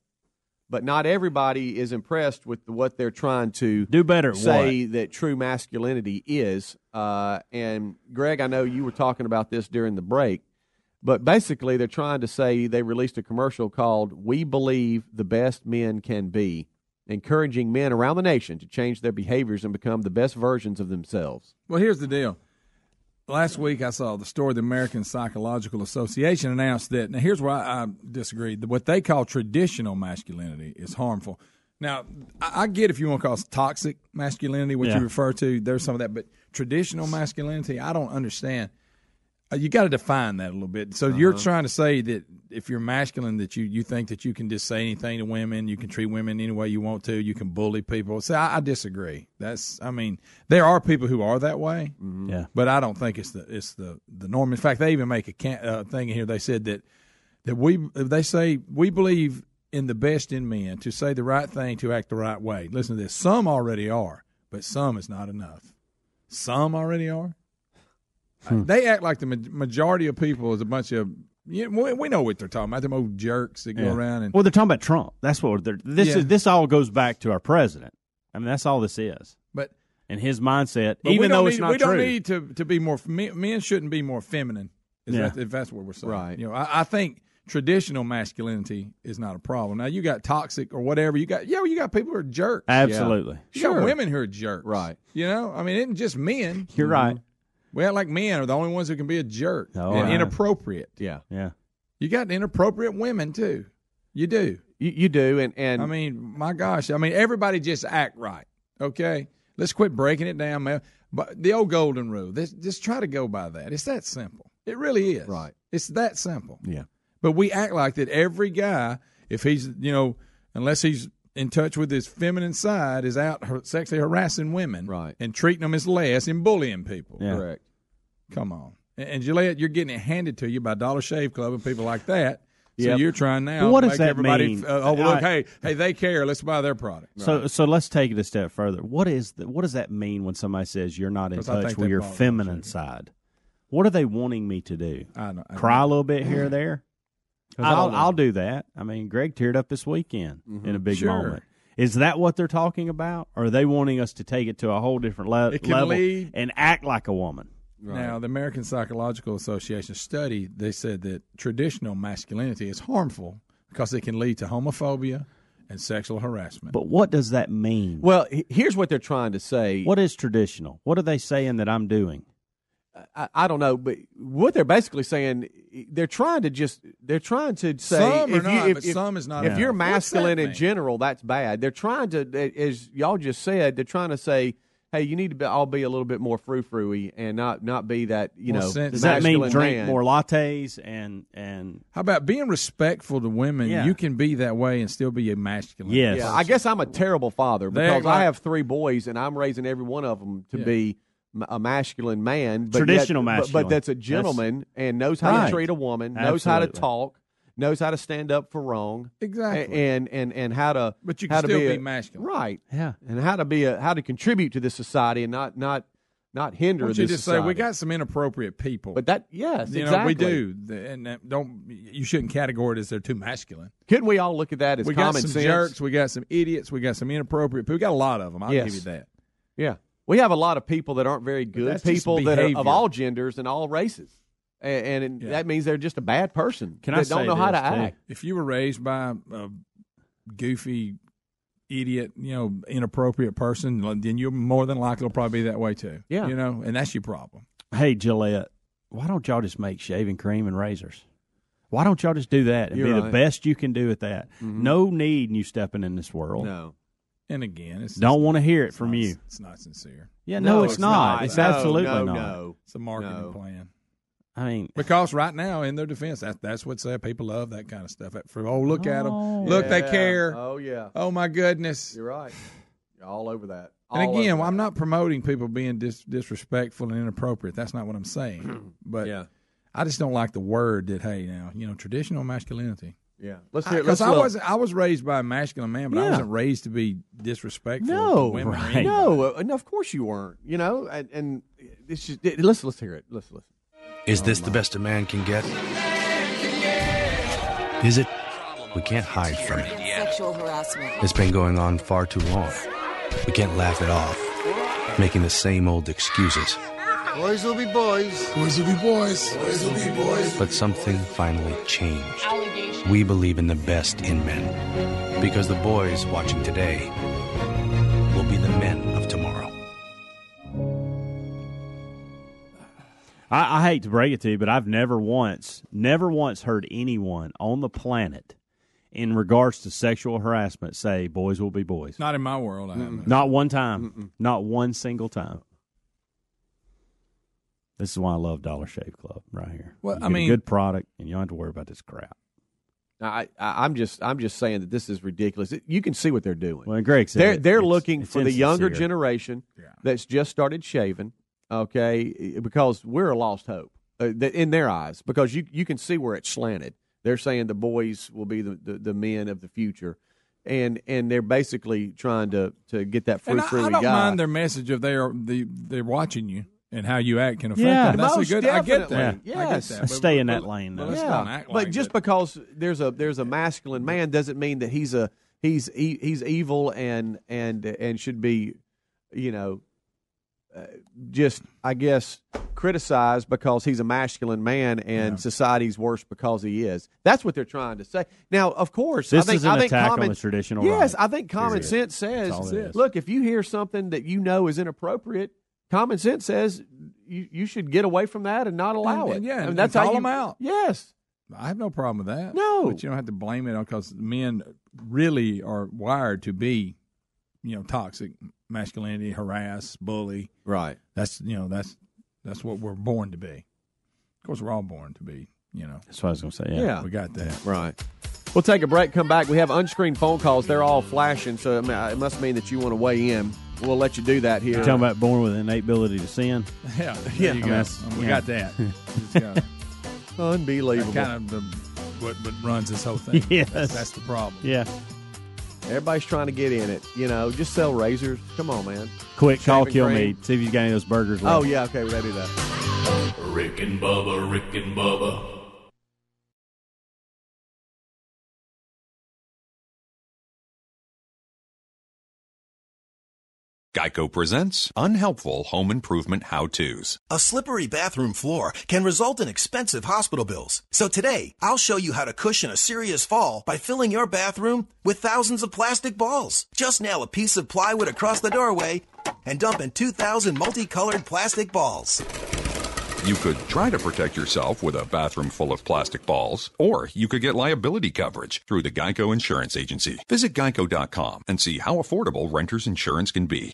[SPEAKER 3] But not everybody is impressed with what they're trying to
[SPEAKER 4] Do better at
[SPEAKER 3] say that true masculinity is. Uh, and Greg, I know you were talking about this during the break, but basically they're trying to say they released a commercial called "We Believe the Best Men Can Be," encouraging men around the nation to change their behaviors and become the best versions of themselves.
[SPEAKER 5] Well, here's the deal. Last week, I saw the story. The American Psychological Association announced that. Now, here's where I, I disagree. What they call traditional masculinity is harmful. Now, I, I get if you want to call it toxic masculinity, what
[SPEAKER 4] Yeah.
[SPEAKER 5] you refer to. There's some of that, but traditional masculinity, I don't understand. Uh, you got to define that a little bit. So you're
[SPEAKER 3] Uh-huh.
[SPEAKER 5] trying to say that if you're masculine, that you you think that you can just say anything to women, you can treat women any way you want to, you can bully people. So I, I disagree. That's I mean, there are people who are that way,
[SPEAKER 4] Yeah.
[SPEAKER 5] but I don't think it's the it's the the norm. In fact, they even make a can, uh, thing in here. They said that that we they say we believe in the best in men to say the right thing to act the right way. Listen to this. Some already are, but some is not enough. Some already are. Hmm. They act like the majority of people is a bunch of. We, we know what they're talking about. Them old jerks that go
[SPEAKER 4] Yeah.
[SPEAKER 5] around and
[SPEAKER 4] Well, they're talking about Trump. That's what they're. This
[SPEAKER 5] Yeah.
[SPEAKER 4] is this all goes back to our president. I mean, that's all this is.
[SPEAKER 5] But
[SPEAKER 4] and his mindset, even though
[SPEAKER 5] need,
[SPEAKER 4] it's not
[SPEAKER 5] we
[SPEAKER 4] true.
[SPEAKER 5] don't need to to be more. Men, shouldn't be more feminine. Is
[SPEAKER 4] Yeah.
[SPEAKER 5] that, if that's what we're saying,
[SPEAKER 3] Right.
[SPEAKER 5] You know, I, I think traditional masculinity is not a problem. Now you got toxic or whatever. You got yeah, you got people who are jerks.
[SPEAKER 4] Absolutely.
[SPEAKER 5] You
[SPEAKER 3] Sure.
[SPEAKER 5] got women who are jerks.
[SPEAKER 3] Right.
[SPEAKER 5] You know, I mean, it isn't just men.
[SPEAKER 4] You're mm-hmm. right.
[SPEAKER 5] We act like men are the only ones who can be a jerk
[SPEAKER 4] Oh,
[SPEAKER 5] and
[SPEAKER 4] right.
[SPEAKER 5] inappropriate.
[SPEAKER 3] Yeah,
[SPEAKER 4] Yeah.
[SPEAKER 5] You got inappropriate women too. You do.
[SPEAKER 3] you, you do, and and
[SPEAKER 5] I mean, my gosh. I mean, everybody just act right. Okay, let's quit breaking it down, man. But the old golden rule. This, just try to go by that. It's that simple. It really is.
[SPEAKER 3] Right.
[SPEAKER 5] It's that simple.
[SPEAKER 3] yeah,
[SPEAKER 5] But we act like that every guy, if he's you know, unless he's in touch with his feminine side, is out sexually harassing women,
[SPEAKER 3] Right.
[SPEAKER 5] and treating them as less and bullying people.
[SPEAKER 4] Yeah.
[SPEAKER 3] correct.
[SPEAKER 5] Come on. And, and Gillette, you're getting it handed to you by Dollar Shave Club and people like that. So
[SPEAKER 3] Yep.
[SPEAKER 5] you're trying now
[SPEAKER 4] Well, what
[SPEAKER 5] to
[SPEAKER 4] does
[SPEAKER 5] make
[SPEAKER 4] that
[SPEAKER 5] everybody.
[SPEAKER 4] mean?
[SPEAKER 5] Uh, oh, well, look,
[SPEAKER 4] I-
[SPEAKER 5] hey, hey, they care. Let's buy their product.
[SPEAKER 4] So so let's take it a step further. What is the, what does that mean when somebody says you're not in touch with your feminine side? What are they wanting me to do?
[SPEAKER 5] I know. I
[SPEAKER 4] Cry
[SPEAKER 5] know.
[SPEAKER 4] a little bit here or there? 'Cause
[SPEAKER 3] I don't
[SPEAKER 4] I'll. I'll do that. I mean, Greg teared up this weekend in a mm-hmm. big
[SPEAKER 5] Sure.
[SPEAKER 4] moment. Is that what they're talking about? Or are they wanting us to take it to a whole different le- level
[SPEAKER 5] lead-
[SPEAKER 4] and act like a woman?
[SPEAKER 5] Now, the American Psychological Association study they said that traditional masculinity is harmful because it can lead to homophobia and sexual harassment.
[SPEAKER 4] But what does that mean?
[SPEAKER 3] Well, here's what they're trying to say.
[SPEAKER 4] What is traditional? What are they saying that I'm doing?
[SPEAKER 3] I, I don't know, but what they're basically saying, they're trying to just they're trying to say
[SPEAKER 5] Some are
[SPEAKER 3] if you,
[SPEAKER 5] not,
[SPEAKER 3] if,
[SPEAKER 5] but
[SPEAKER 3] if-
[SPEAKER 5] some is not
[SPEAKER 3] If
[SPEAKER 5] enough.
[SPEAKER 3] you're masculine in general, that's bad. They're trying to, as y'all just said, they're trying to say, hey, you need to be, all be a little bit more frou frou and not not be that you
[SPEAKER 5] More
[SPEAKER 3] know.
[SPEAKER 5] sensitive.
[SPEAKER 4] Does that mean
[SPEAKER 3] masculine
[SPEAKER 4] drink
[SPEAKER 3] man.
[SPEAKER 4] more lattes and and
[SPEAKER 5] How about being respectful to women?
[SPEAKER 4] Yeah.
[SPEAKER 5] You can be that way and still be a masculine.
[SPEAKER 4] Yes.
[SPEAKER 3] Yeah, I guess I'm a terrible father because
[SPEAKER 5] like-
[SPEAKER 3] I have three boys and I'm raising every one of them to
[SPEAKER 5] Yeah.
[SPEAKER 3] be m- a masculine man, but
[SPEAKER 4] Traditional
[SPEAKER 3] yet, but-
[SPEAKER 4] masculine.
[SPEAKER 3] but, that's a
[SPEAKER 4] That's-
[SPEAKER 3] gentleman and knows how
[SPEAKER 4] Right.
[SPEAKER 3] to treat a woman, knows how to talk, knows how to stand up for wrong,
[SPEAKER 5] Exactly.
[SPEAKER 3] and and and how to
[SPEAKER 5] But you can still
[SPEAKER 3] be,
[SPEAKER 5] be
[SPEAKER 3] a-
[SPEAKER 5] masculine.
[SPEAKER 3] right?
[SPEAKER 4] Yeah.
[SPEAKER 3] and how to be a how to contribute to this society and not not not hinder
[SPEAKER 5] Why don't
[SPEAKER 3] this
[SPEAKER 5] you just say
[SPEAKER 3] society.
[SPEAKER 5] we got some inappropriate people?
[SPEAKER 3] But that yes,
[SPEAKER 5] you
[SPEAKER 3] exactly.
[SPEAKER 5] know we do, and uh, don't you shouldn't categorize it as they're too masculine.
[SPEAKER 3] Couldn't we all look at that as common?
[SPEAKER 5] we got some
[SPEAKER 3] sense?
[SPEAKER 5] jerks, we got some idiots, we got some inappropriate people. We got a lot of them. I'll
[SPEAKER 3] Yes.
[SPEAKER 5] give you that.
[SPEAKER 3] Yeah. We have a lot of people that aren't very good people that are of all genders and all races. And, and that means they're just a bad person.
[SPEAKER 4] Can
[SPEAKER 3] that
[SPEAKER 4] I
[SPEAKER 3] don't
[SPEAKER 4] say
[SPEAKER 3] know how to
[SPEAKER 4] too?
[SPEAKER 3] act.
[SPEAKER 5] If you were raised by a goofy idiot, you know, inappropriate person, then you're more than likely to probably be that way too.
[SPEAKER 3] Yeah.
[SPEAKER 5] You know, and that's your problem.
[SPEAKER 4] Hey Gillette, why don't y'all just make shaving cream and razors? Why don't y'all just do that and
[SPEAKER 3] You're
[SPEAKER 4] be the best you can do at that? Mm-hmm. No need in you stepping in this world.
[SPEAKER 3] No.
[SPEAKER 5] And again, it's
[SPEAKER 4] Don't want to hear it from
[SPEAKER 5] not-
[SPEAKER 4] you.
[SPEAKER 5] It's not sincere.
[SPEAKER 4] Yeah, no,
[SPEAKER 3] No,
[SPEAKER 4] it's,
[SPEAKER 3] it's
[SPEAKER 4] not.
[SPEAKER 3] not.
[SPEAKER 4] It's
[SPEAKER 3] No,
[SPEAKER 4] absolutely
[SPEAKER 3] no,
[SPEAKER 4] not.
[SPEAKER 3] no.
[SPEAKER 5] It's a marketing
[SPEAKER 3] No.
[SPEAKER 5] plan.
[SPEAKER 4] I mean,
[SPEAKER 5] Because right now, in their defense, that, that's what's said. People love that kind of stuff. For oh, look at them, oh. look, they care.
[SPEAKER 3] Oh, yeah.
[SPEAKER 5] Oh my goodness.
[SPEAKER 3] You're right. You're all over that.
[SPEAKER 5] And again,
[SPEAKER 3] over
[SPEAKER 5] I'm not promoting people being dis- disrespectful and inappropriate. That's not what I'm saying. [clears throat] But
[SPEAKER 3] Yeah.
[SPEAKER 5] I just don't like the word that hey now you know traditional masculinity.
[SPEAKER 3] Yeah. Let's hear.
[SPEAKER 5] Because
[SPEAKER 3] let's
[SPEAKER 5] I
[SPEAKER 3] look.
[SPEAKER 5] was I was raised by a masculine man, but I wasn't raised to be disrespectful to
[SPEAKER 3] No,
[SPEAKER 5] women.
[SPEAKER 4] right.
[SPEAKER 3] no, uh, no. Of course you weren't. You know, and, and it's just it, let's let's hear it. Let's listen.
[SPEAKER 18] Is this the best a man can get? Is it? We can't hide from it.
[SPEAKER 19] Sexual harassment.
[SPEAKER 18] It's been going on far too long. We can't laugh it off, making the same old excuses.
[SPEAKER 13] Boys will be boys. Boys will be boys. Boys will be boys.
[SPEAKER 18] But something finally changed. We believe in the best in men. Because the boys watching today will be the men of tomorrow.
[SPEAKER 4] I, I hate to break it to you, but I've never once, never once heard anyone on the planet, in regards to sexual harassment, say boys will be boys.
[SPEAKER 5] Not in my world. I haven't.
[SPEAKER 4] Not one time. Not one single time. This is why I love Dollar Shave Club right here.
[SPEAKER 5] Well,
[SPEAKER 4] You
[SPEAKER 5] I
[SPEAKER 4] get a
[SPEAKER 5] mean-
[SPEAKER 4] good product, and you don't have to worry about this crap.
[SPEAKER 3] I, I I'm just I'm just saying that this is ridiculous. It- you can see what they're doing.
[SPEAKER 4] Well, Greg said
[SPEAKER 3] they're they're
[SPEAKER 4] It's-
[SPEAKER 3] looking
[SPEAKER 4] it's
[SPEAKER 3] for the younger
[SPEAKER 4] insincere.
[SPEAKER 3] generation that's just started shaving. Okay, because we're a lost hope uh, that- in their eyes because you you can see where it's slanted. They're saying the boys will be the, the, the men of the future, and and they're basically trying to to get that frou
[SPEAKER 5] And I, I don't
[SPEAKER 3] guy.
[SPEAKER 5] mind their message if they are the they're watching you and how you act can affect
[SPEAKER 3] Yeah,
[SPEAKER 5] them. That's
[SPEAKER 3] most
[SPEAKER 5] a good. I get that.
[SPEAKER 3] definitely.
[SPEAKER 5] I get
[SPEAKER 3] Yes.
[SPEAKER 5] that. But-
[SPEAKER 4] stay in
[SPEAKER 5] but-
[SPEAKER 4] that lane,
[SPEAKER 5] but
[SPEAKER 4] though.
[SPEAKER 5] let's
[SPEAKER 3] yeah,
[SPEAKER 5] don't
[SPEAKER 3] but
[SPEAKER 5] like
[SPEAKER 3] just
[SPEAKER 5] it.
[SPEAKER 3] because there's a there's a masculine man doesn't mean that he's a he's e- he's evil and and and should be, you know, uh, just I guess criticized because he's a masculine man and society's worse because he is. That's what they're trying to say. Now, of course,
[SPEAKER 4] This
[SPEAKER 3] I think,
[SPEAKER 4] is an
[SPEAKER 3] I think
[SPEAKER 4] attack on
[SPEAKER 3] common,
[SPEAKER 4] the traditional
[SPEAKER 3] Yes,
[SPEAKER 4] right.
[SPEAKER 3] I think common
[SPEAKER 4] Period.
[SPEAKER 3] sense says,
[SPEAKER 4] That's all it is.
[SPEAKER 3] look, if you hear something that you know is inappropriate. Common sense says you, you should get away from that and not allow
[SPEAKER 5] And-
[SPEAKER 3] it.
[SPEAKER 5] and yeah,
[SPEAKER 3] I mean,
[SPEAKER 5] and
[SPEAKER 3] that's
[SPEAKER 5] call
[SPEAKER 3] how you,
[SPEAKER 5] them out.
[SPEAKER 3] Yes,
[SPEAKER 5] I have no problem with that.
[SPEAKER 3] No.
[SPEAKER 5] but you don't have to blame it because men really are wired to be, you know, toxic masculinity, harass, bully.
[SPEAKER 3] Right.
[SPEAKER 5] That's you know that's that's what we're born to be. Of course, we're all born to be. You know,
[SPEAKER 4] That's what I was going to say. Yeah.
[SPEAKER 3] Yeah.
[SPEAKER 5] we got that.
[SPEAKER 3] Right. We'll take a break, come back. We have unscreened phone calls. They're all flashing, so it it must mean that you want to weigh in. We'll let you do that here.
[SPEAKER 4] You're talking about born with an innate ability to sin. [laughs]
[SPEAKER 5] Yeah, there
[SPEAKER 3] Yeah.
[SPEAKER 5] you go.
[SPEAKER 4] That's-
[SPEAKER 5] we
[SPEAKER 4] yeah.
[SPEAKER 5] got that. [laughs] It's got-
[SPEAKER 3] Unbelievable.
[SPEAKER 5] that kind of the, what, what runs this whole thing. [laughs]
[SPEAKER 4] Yes.
[SPEAKER 5] that's, that's the problem.
[SPEAKER 4] Yeah.
[SPEAKER 3] Everybody's trying to get in it. You know, just sell razors. Come on, man.
[SPEAKER 4] Quick, call Kill
[SPEAKER 3] cream.
[SPEAKER 4] Me. See if he's got any of those burgers left.
[SPEAKER 3] Oh, yeah, okay, well, they do that.
[SPEAKER 6] Rick and Bubba, Rick and Bubba.
[SPEAKER 19] Geico presents unhelpful home improvement how to's.
[SPEAKER 20] A slippery bathroom floor can result in expensive hospital bills. So today, I'll show you how to cushion a serious fall by filling your bathroom with thousands of plastic balls. Just nail a piece of plywood across the doorway and dump in 2,000 multicolored plastic balls.
[SPEAKER 19] You could try to protect yourself with a bathroom full of plastic balls, or you could get liability coverage through the Geico Insurance Agency. Visit geico.com and see how affordable renter's insurance can be.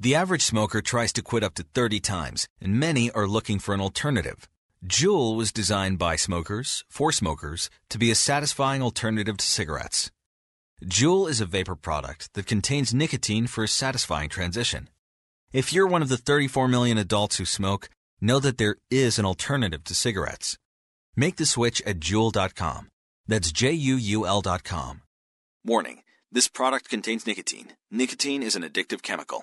[SPEAKER 21] The average smoker tries to quit up to 30 times, and many are looking for an alternative. Juul was designed by smokers, for smokers, to be a satisfying alternative to cigarettes. Juul is a vapor product that contains nicotine for a satisfying transition. If you're one of the 34 million adults who smoke, know that there is an alternative to cigarettes. Make the switch at Juul.com. That's J-U-U-L.com. Warning, this product contains nicotine. Nicotine is an addictive chemical.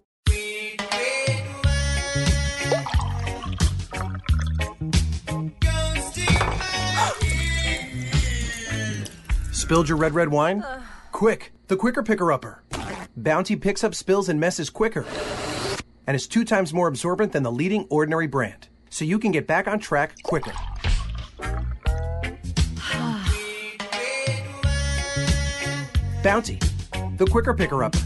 [SPEAKER 22] Spilled your red, red wine? Uh. Quick, the quicker picker upper. Bounty picks up spills and messes quicker and is two times more absorbent than the leading ordinary brand. So you can get back on track quicker. [sighs] Bounty, the quicker picker upper.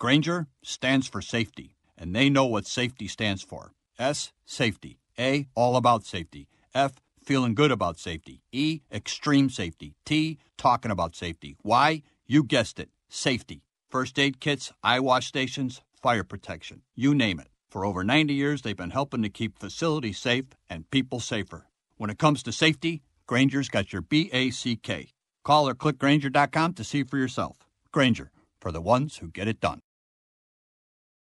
[SPEAKER 10] Grainger stands for safety, and they know what safety stands for. S, safety. A, all about safety. F, feeling good about safety. E, extreme safety. T, talking about safety. Y, you guessed it, safety. First aid kits, eye wash stations, fire protection. You name it. For over 90 years, they've been helping to keep facilities safe and people safer. When it comes to safety, Grainger's got your B A C K. Call or click Grainger.com to see for yourself. Grainger, for the ones who get it done.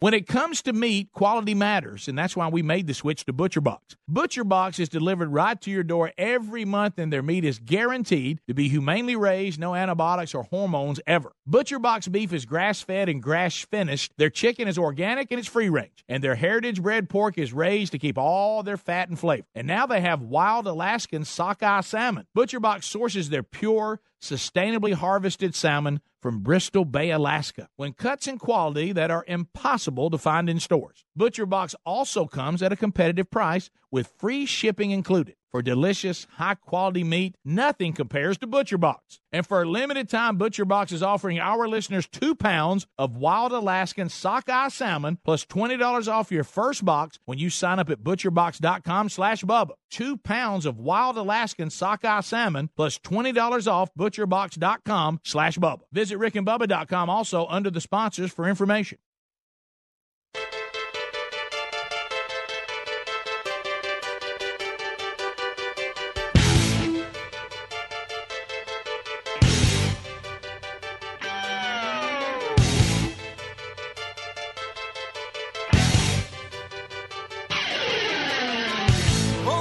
[SPEAKER 9] When it comes to meat, quality matters, and that's why we made the switch to ButcherBox. ButcherBox is delivered right to your door every month, and their meat is guaranteed to be humanely raised, no antibiotics or hormones ever. ButcherBox beef is grass fed and grass finished. Their chicken is organic and it's free range, and their heritage bred pork is raised to keep all their fat and flavor. And now they have wild Alaskan sockeye salmon. ButcherBox sources their pure, sustainably harvested salmon from Bristol Bay, Alaska, when cuts in quality that are impossible to find in stores. Butcher Box also comes at a competitive price with free shipping included. For delicious, high quality meat, nothing compares to ButcherBox. And for a limited time, ButcherBox is offering our listeners two pounds of wild Alaskan sockeye salmon plus $20 off your first box when you sign up at butcherbox.com slash Bubba. Two pounds of wild Alaskan sockeye salmon plus $20 off butcherbox.com slash Bubba. Visit rickandbubba.com also under the sponsors for information.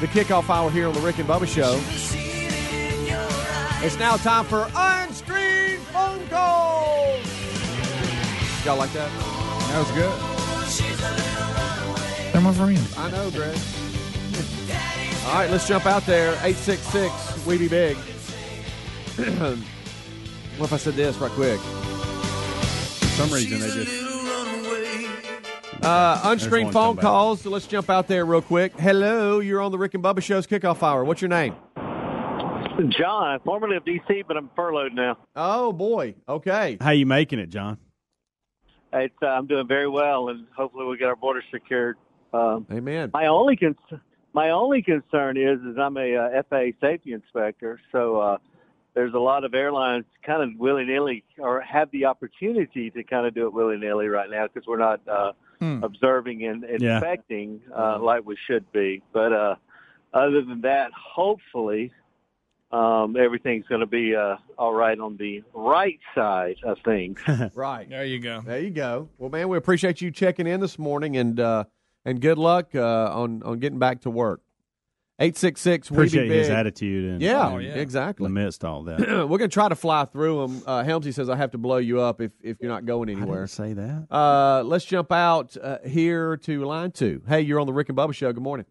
[SPEAKER 13] the
[SPEAKER 3] kickoff hour here on the Rick and Bubba Show. It's now time for unscreened phone calls. Y'all like that?
[SPEAKER 5] That was good. They're my friends.
[SPEAKER 3] I know, Greg. All right, let's jump out there. 866 We Be Big. [clears throat] what if I said this right quick?
[SPEAKER 4] For some reason, they just.
[SPEAKER 3] Uh,
[SPEAKER 4] There's
[SPEAKER 3] unscreened phone calls. So let's jump out there real quick. Hello, you're on the Rick and Bubba Show's kickoff hour. What's your name?
[SPEAKER 23] John, formerly of DC, but I'm furloughed now.
[SPEAKER 3] Oh boy. Okay.
[SPEAKER 4] How you making it, John?
[SPEAKER 23] It's, uh, I'm doing very well, and hopefully we'll get our border secured. Um,
[SPEAKER 3] Amen.
[SPEAKER 23] my only con- my only concern is is I'm a uh, FAA safety inspector, so uh, there's a lot of airlines kind of willy nilly or have the opportunity to kind of do it willy nilly right now because we're not uh,
[SPEAKER 5] Hmm.
[SPEAKER 23] observing and
[SPEAKER 4] Yeah.
[SPEAKER 23] inspecting uh, like we should be. But uh, other than that, hopefully. Um, everything's going to be uh, all right on the right side of things. [laughs]
[SPEAKER 3] right.
[SPEAKER 5] There you go.
[SPEAKER 3] There you go. Well, man, we appreciate you checking in this morning, and uh, and good luck uh, on on getting back to work. Eight six six.
[SPEAKER 4] Appreciate his attitude and
[SPEAKER 3] yeah,
[SPEAKER 4] and
[SPEAKER 5] Oh, yeah.
[SPEAKER 3] exactly.
[SPEAKER 4] in the all that. [clears throat]
[SPEAKER 3] We're gonna try to fly through them. Uh, Helmsy says I have to blow you up if if you're not going
[SPEAKER 4] I
[SPEAKER 3] anywhere.
[SPEAKER 4] didn't say that.
[SPEAKER 3] Uh, let's jump out uh, here to line two. Hey, you're on the Rick and Bubba show. Good morning.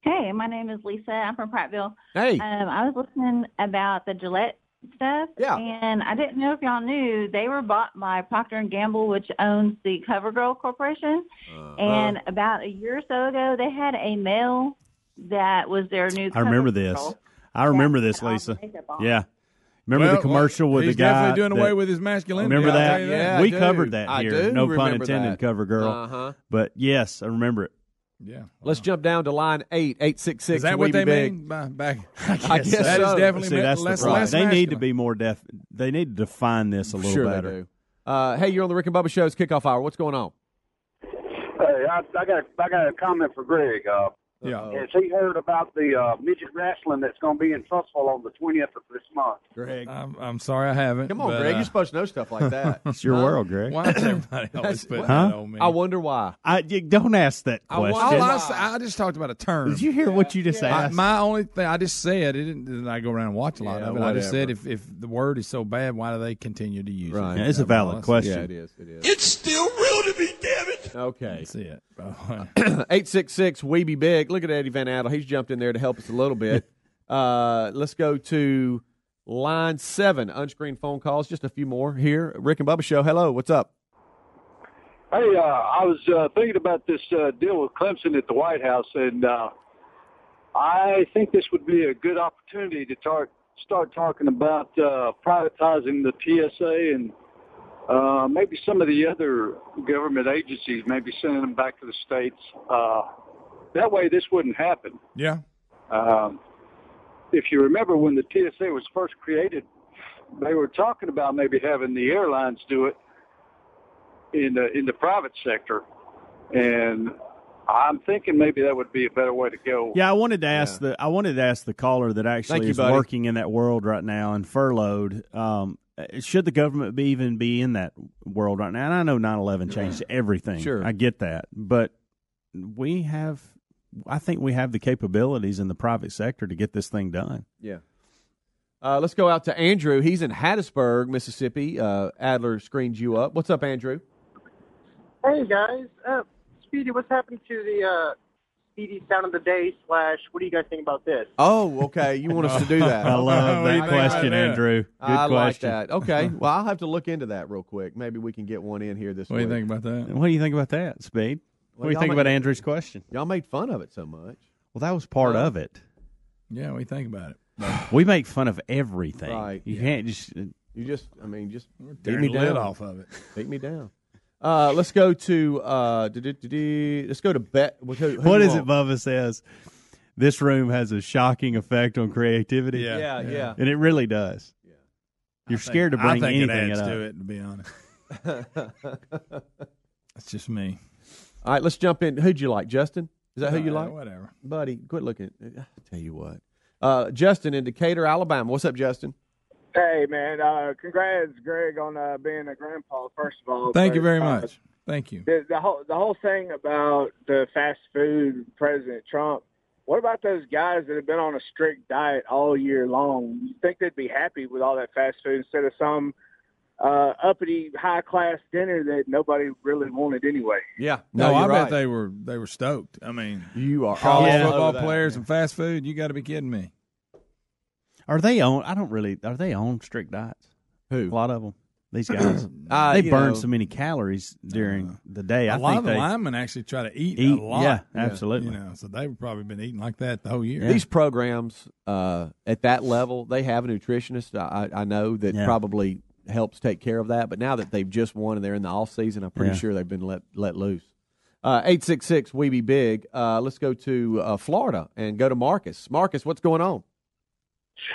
[SPEAKER 24] Hey, my name is Lisa. I'm from Prattville.
[SPEAKER 3] Hey.
[SPEAKER 24] Um, I was listening about the Gillette stuff.
[SPEAKER 3] Yeah.
[SPEAKER 24] And I didn't know if y'all knew they were bought by Procter and Gamble, which owns the CoverGirl Corporation.
[SPEAKER 3] Uh-huh.
[SPEAKER 24] And about a year or so ago, they had a male that was their new.
[SPEAKER 4] I remember this.
[SPEAKER 24] CoverGirl.
[SPEAKER 4] I remember this,
[SPEAKER 24] put all the
[SPEAKER 4] Lisa. Yeah. Remember
[SPEAKER 5] Well,
[SPEAKER 4] the commercial
[SPEAKER 5] well,
[SPEAKER 4] with the guy?
[SPEAKER 5] definitely doing away with his masculinity.
[SPEAKER 4] Remember that?
[SPEAKER 5] tell that.
[SPEAKER 3] Yeah, I
[SPEAKER 4] we
[SPEAKER 3] do.
[SPEAKER 4] covered that
[SPEAKER 3] I
[SPEAKER 4] here.
[SPEAKER 3] do
[SPEAKER 4] no pun intended,
[SPEAKER 3] that.
[SPEAKER 4] cover girl.
[SPEAKER 3] Uh-huh.
[SPEAKER 4] But yes, I remember it.
[SPEAKER 5] Yeah.
[SPEAKER 3] Let's jump down to line eight eight six six.
[SPEAKER 5] Is that
[SPEAKER 3] we
[SPEAKER 5] what they
[SPEAKER 3] big.
[SPEAKER 5] mean by back? [laughs]
[SPEAKER 3] I guess
[SPEAKER 5] that is
[SPEAKER 3] so.
[SPEAKER 5] definitely
[SPEAKER 4] See, that's
[SPEAKER 5] less,
[SPEAKER 4] the problem.
[SPEAKER 5] less
[SPEAKER 4] They need to be more def. They need to define this a little
[SPEAKER 3] sure
[SPEAKER 4] better.
[SPEAKER 3] they do. Uh, hey, you're on the Rick and Bubba show's kickoff hour. What's going on?
[SPEAKER 25] Hey, I, I got I got a comment for Greg. Uh,
[SPEAKER 5] Yeah.
[SPEAKER 25] Has he heard about the uh, midget wrestling that's going to be in Trussville on the twentieth of this month?
[SPEAKER 3] Greg.
[SPEAKER 5] I'm, I'm sorry I haven't.
[SPEAKER 3] Come on,
[SPEAKER 5] but,
[SPEAKER 3] Greg.
[SPEAKER 5] uh,
[SPEAKER 3] You're supposed to know stuff like that. [laughs]
[SPEAKER 4] It's your
[SPEAKER 3] Huh?
[SPEAKER 4] world, Greg.
[SPEAKER 5] Why does everybody always put
[SPEAKER 4] Huh?
[SPEAKER 5] that on me?
[SPEAKER 3] I wonder why.
[SPEAKER 4] I you don't ask that
[SPEAKER 3] I wonder
[SPEAKER 4] question.
[SPEAKER 5] I,
[SPEAKER 3] why.
[SPEAKER 5] s- I just talked about a term.
[SPEAKER 4] Did you hear what you just
[SPEAKER 5] I,
[SPEAKER 4] asked?
[SPEAKER 5] my only thing I just said it didn't. Didn't I go around and watch a lot
[SPEAKER 3] Yeah,
[SPEAKER 5] of it? I just said if if the word is so bad, why do they continue to use
[SPEAKER 3] Right.
[SPEAKER 5] it?
[SPEAKER 4] Yeah, it's a valid
[SPEAKER 5] I
[SPEAKER 4] question.
[SPEAKER 3] Yeah, it is. It is.
[SPEAKER 26] It's still real to me, damn it.
[SPEAKER 3] Okay.
[SPEAKER 5] That's it. [clears throat]
[SPEAKER 3] Eight six six. We be big. Look at Eddie Van Adel. He's jumped in there to help us a little bit. [laughs] uh, let's go to line seven. Unscreened phone calls. Just a few more here. Rick and Bubba show. Hello. What's up?
[SPEAKER 25] Hey, uh, I was uh, thinking about this uh, deal with Clemson at the White House, and uh, I think this would be a good opportunity to tar- start talking about uh, privatizing the TSA and uh, maybe some of the other government agencies, maybe sending them back to the states. That way, this wouldn't happen.
[SPEAKER 5] Yeah.
[SPEAKER 25] Um, if you remember when the TSA was first created, they were talking about maybe having the airlines do it in the in the private sector, and I'm thinking maybe that would be a better way to go.
[SPEAKER 4] Yeah, I wanted to ask the I wanted to ask the caller that actually
[SPEAKER 25] Thank you,
[SPEAKER 4] is
[SPEAKER 25] buddy.
[SPEAKER 4] working in that world right now and furloughed. Um, should the government be even be in that world right now? And I know 9-11 changed everything.
[SPEAKER 3] Sure.
[SPEAKER 4] I get that, but we have I think we have the capabilities in the private sector to get this thing done.
[SPEAKER 3] Yeah. Uh, let's go out to Andrew. He's in Hattiesburg, Mississippi. Uh, Adler screens you up. What's up, Andrew?
[SPEAKER 27] Hey guys, uh, Speedy, what's happened to the uh, Speedy Sound of the Day slash? What do you guys think about this?
[SPEAKER 3] Oh, okay. You want us to do [laughs] that?
[SPEAKER 4] I love
[SPEAKER 3] What do
[SPEAKER 4] that question. Andrew. Good
[SPEAKER 3] I like
[SPEAKER 4] question.
[SPEAKER 3] that. Okay. [laughs] Well, I'll have to look into that real quick. Maybe we can get one in here this week.
[SPEAKER 5] What do you think about that?
[SPEAKER 4] What do you think about that, Speed? What do you think
[SPEAKER 3] made-
[SPEAKER 4] about Andrew's question?
[SPEAKER 3] Y'all made fun of it so much.
[SPEAKER 4] Well, that was part of it.
[SPEAKER 5] Yeah, we think about it.
[SPEAKER 4] We make fun of everything.
[SPEAKER 3] Right.
[SPEAKER 4] You can't just.
[SPEAKER 3] You just, I mean, just beat
[SPEAKER 5] tearing
[SPEAKER 3] me
[SPEAKER 5] the
[SPEAKER 3] down.
[SPEAKER 5] off of it. [laughs]
[SPEAKER 3] Beat me down. Uh, let's go to uh, let's go to bet. What is who
[SPEAKER 4] What
[SPEAKER 3] you
[SPEAKER 4] is it,
[SPEAKER 3] want?
[SPEAKER 4] Bubba says? This room has a shocking effect on creativity.
[SPEAKER 5] Yeah.
[SPEAKER 3] Yeah, yeah.
[SPEAKER 4] And it really does. Yeah. You're scared to
[SPEAKER 5] I
[SPEAKER 4] bring
[SPEAKER 5] think it
[SPEAKER 4] anything
[SPEAKER 5] adds
[SPEAKER 4] up.
[SPEAKER 5] to it, to be honest. [laughs] That's just me.
[SPEAKER 3] All right, let's jump in. Who'd you like, Justin? Is that who you
[SPEAKER 5] Uh,
[SPEAKER 3] like?
[SPEAKER 5] whatever.
[SPEAKER 3] buddy. Quit looking. I tell you what, uh, Justin in Decatur, Alabama. What's up, Justin?
[SPEAKER 27] Hey man, uh, congrats, Greg, on uh, being a grandpa. First of all,
[SPEAKER 5] Thank you very
[SPEAKER 27] uh,
[SPEAKER 5] much. Thank you.
[SPEAKER 27] The, the whole the whole thing about the fast food President Trump. What about those guys that have been on a strict diet all year long? You think they'd be happy with all that fast food instead of some uh, uppity high class dinner that nobody really wanted anyway?
[SPEAKER 3] Yeah,
[SPEAKER 5] No, I
[SPEAKER 3] you're
[SPEAKER 5] bet they were they were stoked. I mean,
[SPEAKER 3] You are
[SPEAKER 5] college
[SPEAKER 3] all
[SPEAKER 5] football
[SPEAKER 3] over that.
[SPEAKER 5] players and fast food. You got to be kidding me.
[SPEAKER 4] Are they on? I don't really. Are they on strict diets?
[SPEAKER 3] Who?
[SPEAKER 4] A lot of them. These [clears throat] guys.
[SPEAKER 3] Uh,
[SPEAKER 4] they burn
[SPEAKER 3] know,
[SPEAKER 4] so many calories during the day.
[SPEAKER 5] A
[SPEAKER 4] I
[SPEAKER 5] lot
[SPEAKER 4] think
[SPEAKER 5] of the
[SPEAKER 4] they,
[SPEAKER 5] linemen actually try to eat,
[SPEAKER 4] Eat,
[SPEAKER 5] a lot.
[SPEAKER 4] yeah, absolutely.
[SPEAKER 5] You know, so they've probably been eating like that the whole year.
[SPEAKER 3] These programs uh, at that level, they have a nutritionist. I, I know that
[SPEAKER 4] Yeah.
[SPEAKER 3] probably helps take care of that. But now that they've just won and they're in the off season, I'm pretty
[SPEAKER 4] Yeah.
[SPEAKER 3] sure they've been let let loose. Uh, Eight six six, we be big. Uh, let's go to uh, Florida and go to Marcus. Marcus, what's going on?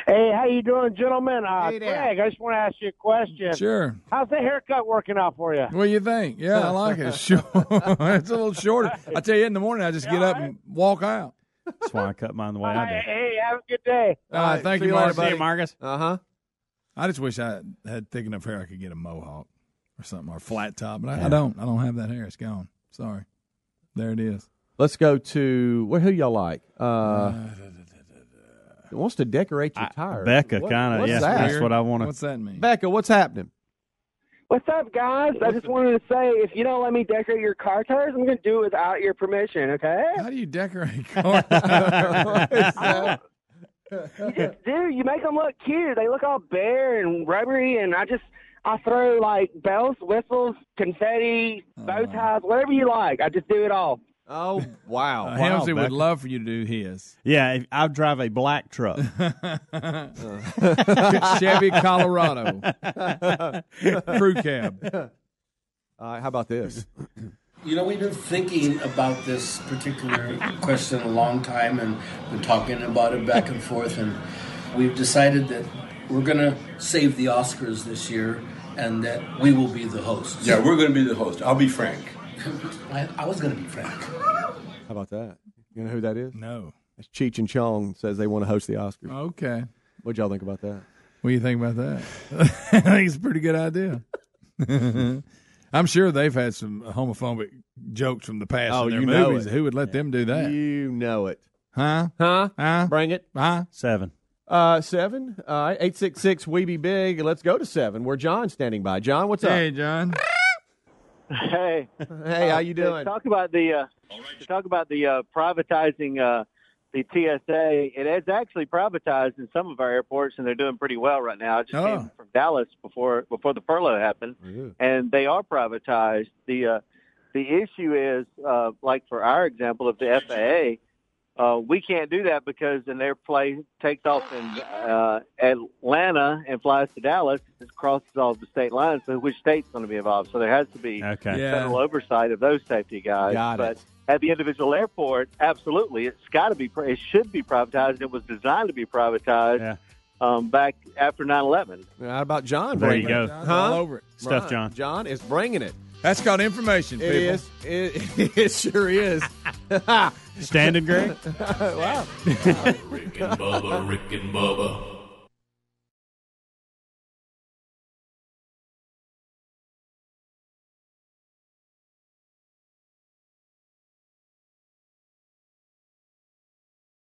[SPEAKER 27] Hey, how you doing, gentlemen? Uh,
[SPEAKER 3] Hey there.
[SPEAKER 27] Greg, I just want to ask you a question.
[SPEAKER 5] Sure.
[SPEAKER 27] How's the haircut working out for you?
[SPEAKER 5] What do you think? Yeah, I like it. [laughs] Sure. it's a little shorter. I tell you, in the morning, I just get up and walk out.
[SPEAKER 4] That's why I cut mine the way I
[SPEAKER 27] Hey,
[SPEAKER 4] did.
[SPEAKER 27] hey, have a good day.
[SPEAKER 5] All right, thank
[SPEAKER 3] see
[SPEAKER 5] you,
[SPEAKER 3] you later,
[SPEAKER 5] Marcus.
[SPEAKER 3] buddy.
[SPEAKER 4] Marcus.
[SPEAKER 3] Uh huh.
[SPEAKER 5] I just wish I had thick enough hair I could get a mohawk or something or flat top, but I, I don't. I don't have that hair. It's gone. Sorry. There it is.
[SPEAKER 3] Let's go to where? Who y'all like? Uh, wants to decorate your tires.
[SPEAKER 4] Becca kinda,
[SPEAKER 3] what's
[SPEAKER 4] yeah,
[SPEAKER 3] that?
[SPEAKER 4] that's what I wanna-
[SPEAKER 5] What's that mean?
[SPEAKER 3] Becca, what's happening?
[SPEAKER 27] What's up, guys? I just wanted to say, if you don't let me decorate your car tires, I'm going to do it without your permission, okay?
[SPEAKER 5] How do you decorate cars? [laughs]
[SPEAKER 27] You just [laughs] do. You make them look cute. They look all bare and rubbery, and I just I throw like bells, whistles, confetti, bow ties, whatever you like. I just do it all.
[SPEAKER 3] Oh wow!
[SPEAKER 5] Uh,
[SPEAKER 4] Wow,
[SPEAKER 5] Helmsy would love for you to do his.
[SPEAKER 4] Yeah, if- I drive a black truck. [laughs]
[SPEAKER 5] Chevy Colorado [laughs] crew cab.
[SPEAKER 3] All right, how about this? [clears throat]
[SPEAKER 28] You know, we've been thinking about this particular question a long time and been talking about it back and forth, and we've decided that we're going to save the Oscars this year and that we will be the hosts.
[SPEAKER 26] Yeah, we're going to be the host. I'll be Frank. [laughs]
[SPEAKER 28] I, I was going to be Frank.
[SPEAKER 3] How about that? You know who that is?
[SPEAKER 5] No.
[SPEAKER 3] That's Cheech and Chong says they want to host the Oscars.
[SPEAKER 5] Okay.
[SPEAKER 3] What'd y'all think about that?
[SPEAKER 5] What do you think about that? [laughs] I think it's a pretty good idea. [laughs] I'm sure they've had some homophobic jokes from the past
[SPEAKER 3] Oh,
[SPEAKER 5] in their
[SPEAKER 3] you know
[SPEAKER 5] movies.
[SPEAKER 3] it.
[SPEAKER 5] Who would let them do that?
[SPEAKER 3] You know it.
[SPEAKER 5] Huh?
[SPEAKER 3] Huh?
[SPEAKER 5] Huh?
[SPEAKER 3] Bring it.
[SPEAKER 5] Huh?
[SPEAKER 4] Seven.
[SPEAKER 3] Uh, seven. All right, eight six six. We be big. Let's go to seven. Where John's standing by. John, what's up? Hey.
[SPEAKER 5] John.
[SPEAKER 23] Hey,
[SPEAKER 3] Hey, how you
[SPEAKER 23] to
[SPEAKER 3] doing?
[SPEAKER 23] Talk about the uh, talk about the uh, privatizing uh, the TSA. It is actually privatized in some of our airports, and they're doing pretty well right now. I just
[SPEAKER 5] Oh.
[SPEAKER 23] came from Dallas before before the furlough happened, and they are privatized. The uh, the issue is, uh, like for our example of the FAA, uh, we can't do that because an airplane takes off in uh, Atlanta and flies to Dallas. It crosses all the state lines. So which state's going to be involved? So there has to be
[SPEAKER 4] Okay.
[SPEAKER 5] Yeah.
[SPEAKER 23] federal oversight of those safety guys.
[SPEAKER 3] Got
[SPEAKER 23] but
[SPEAKER 3] it.
[SPEAKER 23] At the individual airport, absolutely, it's got to be. It should be privatized. It was designed to be privatized
[SPEAKER 4] Yeah.
[SPEAKER 23] um, back after 9/11.
[SPEAKER 3] How about John?
[SPEAKER 4] There
[SPEAKER 3] bringing
[SPEAKER 4] you go.
[SPEAKER 5] John's
[SPEAKER 3] Huh?
[SPEAKER 5] all over it.
[SPEAKER 4] Stuff,
[SPEAKER 3] Right.
[SPEAKER 4] John.
[SPEAKER 3] John is bringing it.
[SPEAKER 5] That's called information,
[SPEAKER 3] It
[SPEAKER 5] people.
[SPEAKER 3] is. It, [laughs] it sure is.
[SPEAKER 4] Standing, Greg? [laughs]
[SPEAKER 3] wow.
[SPEAKER 6] Rick and Bubba, Rick and Bubba.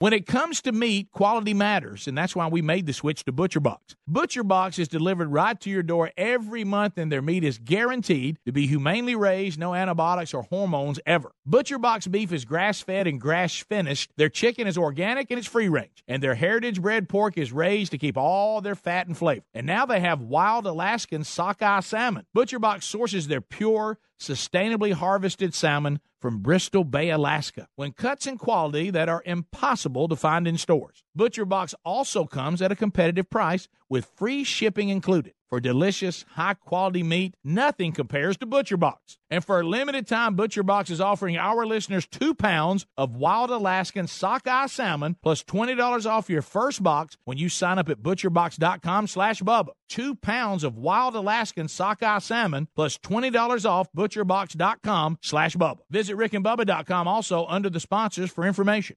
[SPEAKER 9] When it comes to meat, quality matters, and that's why we made the switch to ButcherBox. ButcherBox is delivered right to your door every month, and their meat is guaranteed to be humanely raised, no antibiotics or hormones ever. ButcherBox beef is grass fed and grass finished. Their chicken is organic and it's free range, and their heritage bred pork is raised to keep all their fat and flavor. And now they have wild Alaskan sockeye salmon. ButcherBox sources their pure, sustainably harvested salmon from Bristol Bay, Alaska, when cuts and quality that are impossible to find in stores. Butcher Box also comes at a competitive price with free shipping included. For delicious, high quality meat, nothing compares to ButcherBox. And for a limited time, ButcherBox is offering our listeners two pounds of wild Alaskan sockeye salmon plus $20 off your first box when you sign up at butcherbox.com slash Bubba. Two pounds of wild Alaskan sockeye salmon plus $20 off butcherbox.com slash Bubba. Visit rickandbubba.com also under the sponsors for information.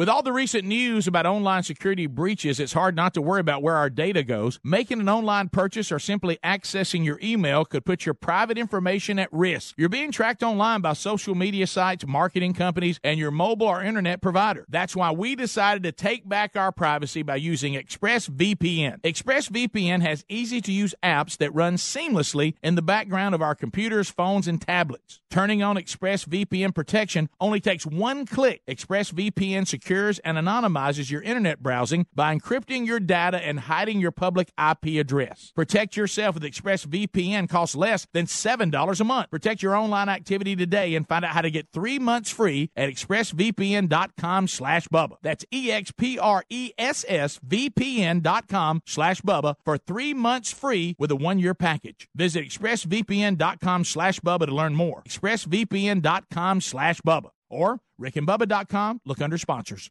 [SPEAKER 9] With all the recent news about online security breaches, it's hard not to worry about where our data goes. Making an online purchase or simply accessing your email could put your private information at risk. You're being tracked online by social media sites, marketing companies, and your mobile or internet provider. That's why we decided to take back our privacy by using ExpressVPN. ExpressVPN has easy to use apps that run seamlessly in the background of our computers, phones, and tablets. Turning on ExpressVPN protection only takes one click. ExpressVPN secures and anonymizes your internet browsing by encrypting your data and hiding your public IP address. Protect yourself with ExpressVPN costs less than $7 a month. Protect your online activity today and find out how to get three months free at expressvpn.com slash Bubba. That's E E-X-P-R-E-S-S-V-P-N dot com slash Bubba for three months free with a one-year package. Visit expressvpn.com slash Bubba to learn more. expressvpn.com slash Bubba or rickandbubba.com. Look under sponsors.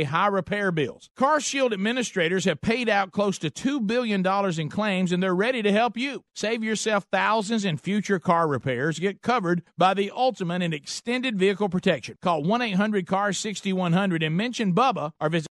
[SPEAKER 9] pay high repair bills. CarShield administrators have paid out close to $2 billion in claims and they're ready to help you. Save yourself thousands in future car repairs. Get covered by the ultimate in extended vehicle protection. Call 1 800 CAR 6100 and mention Bubba or visit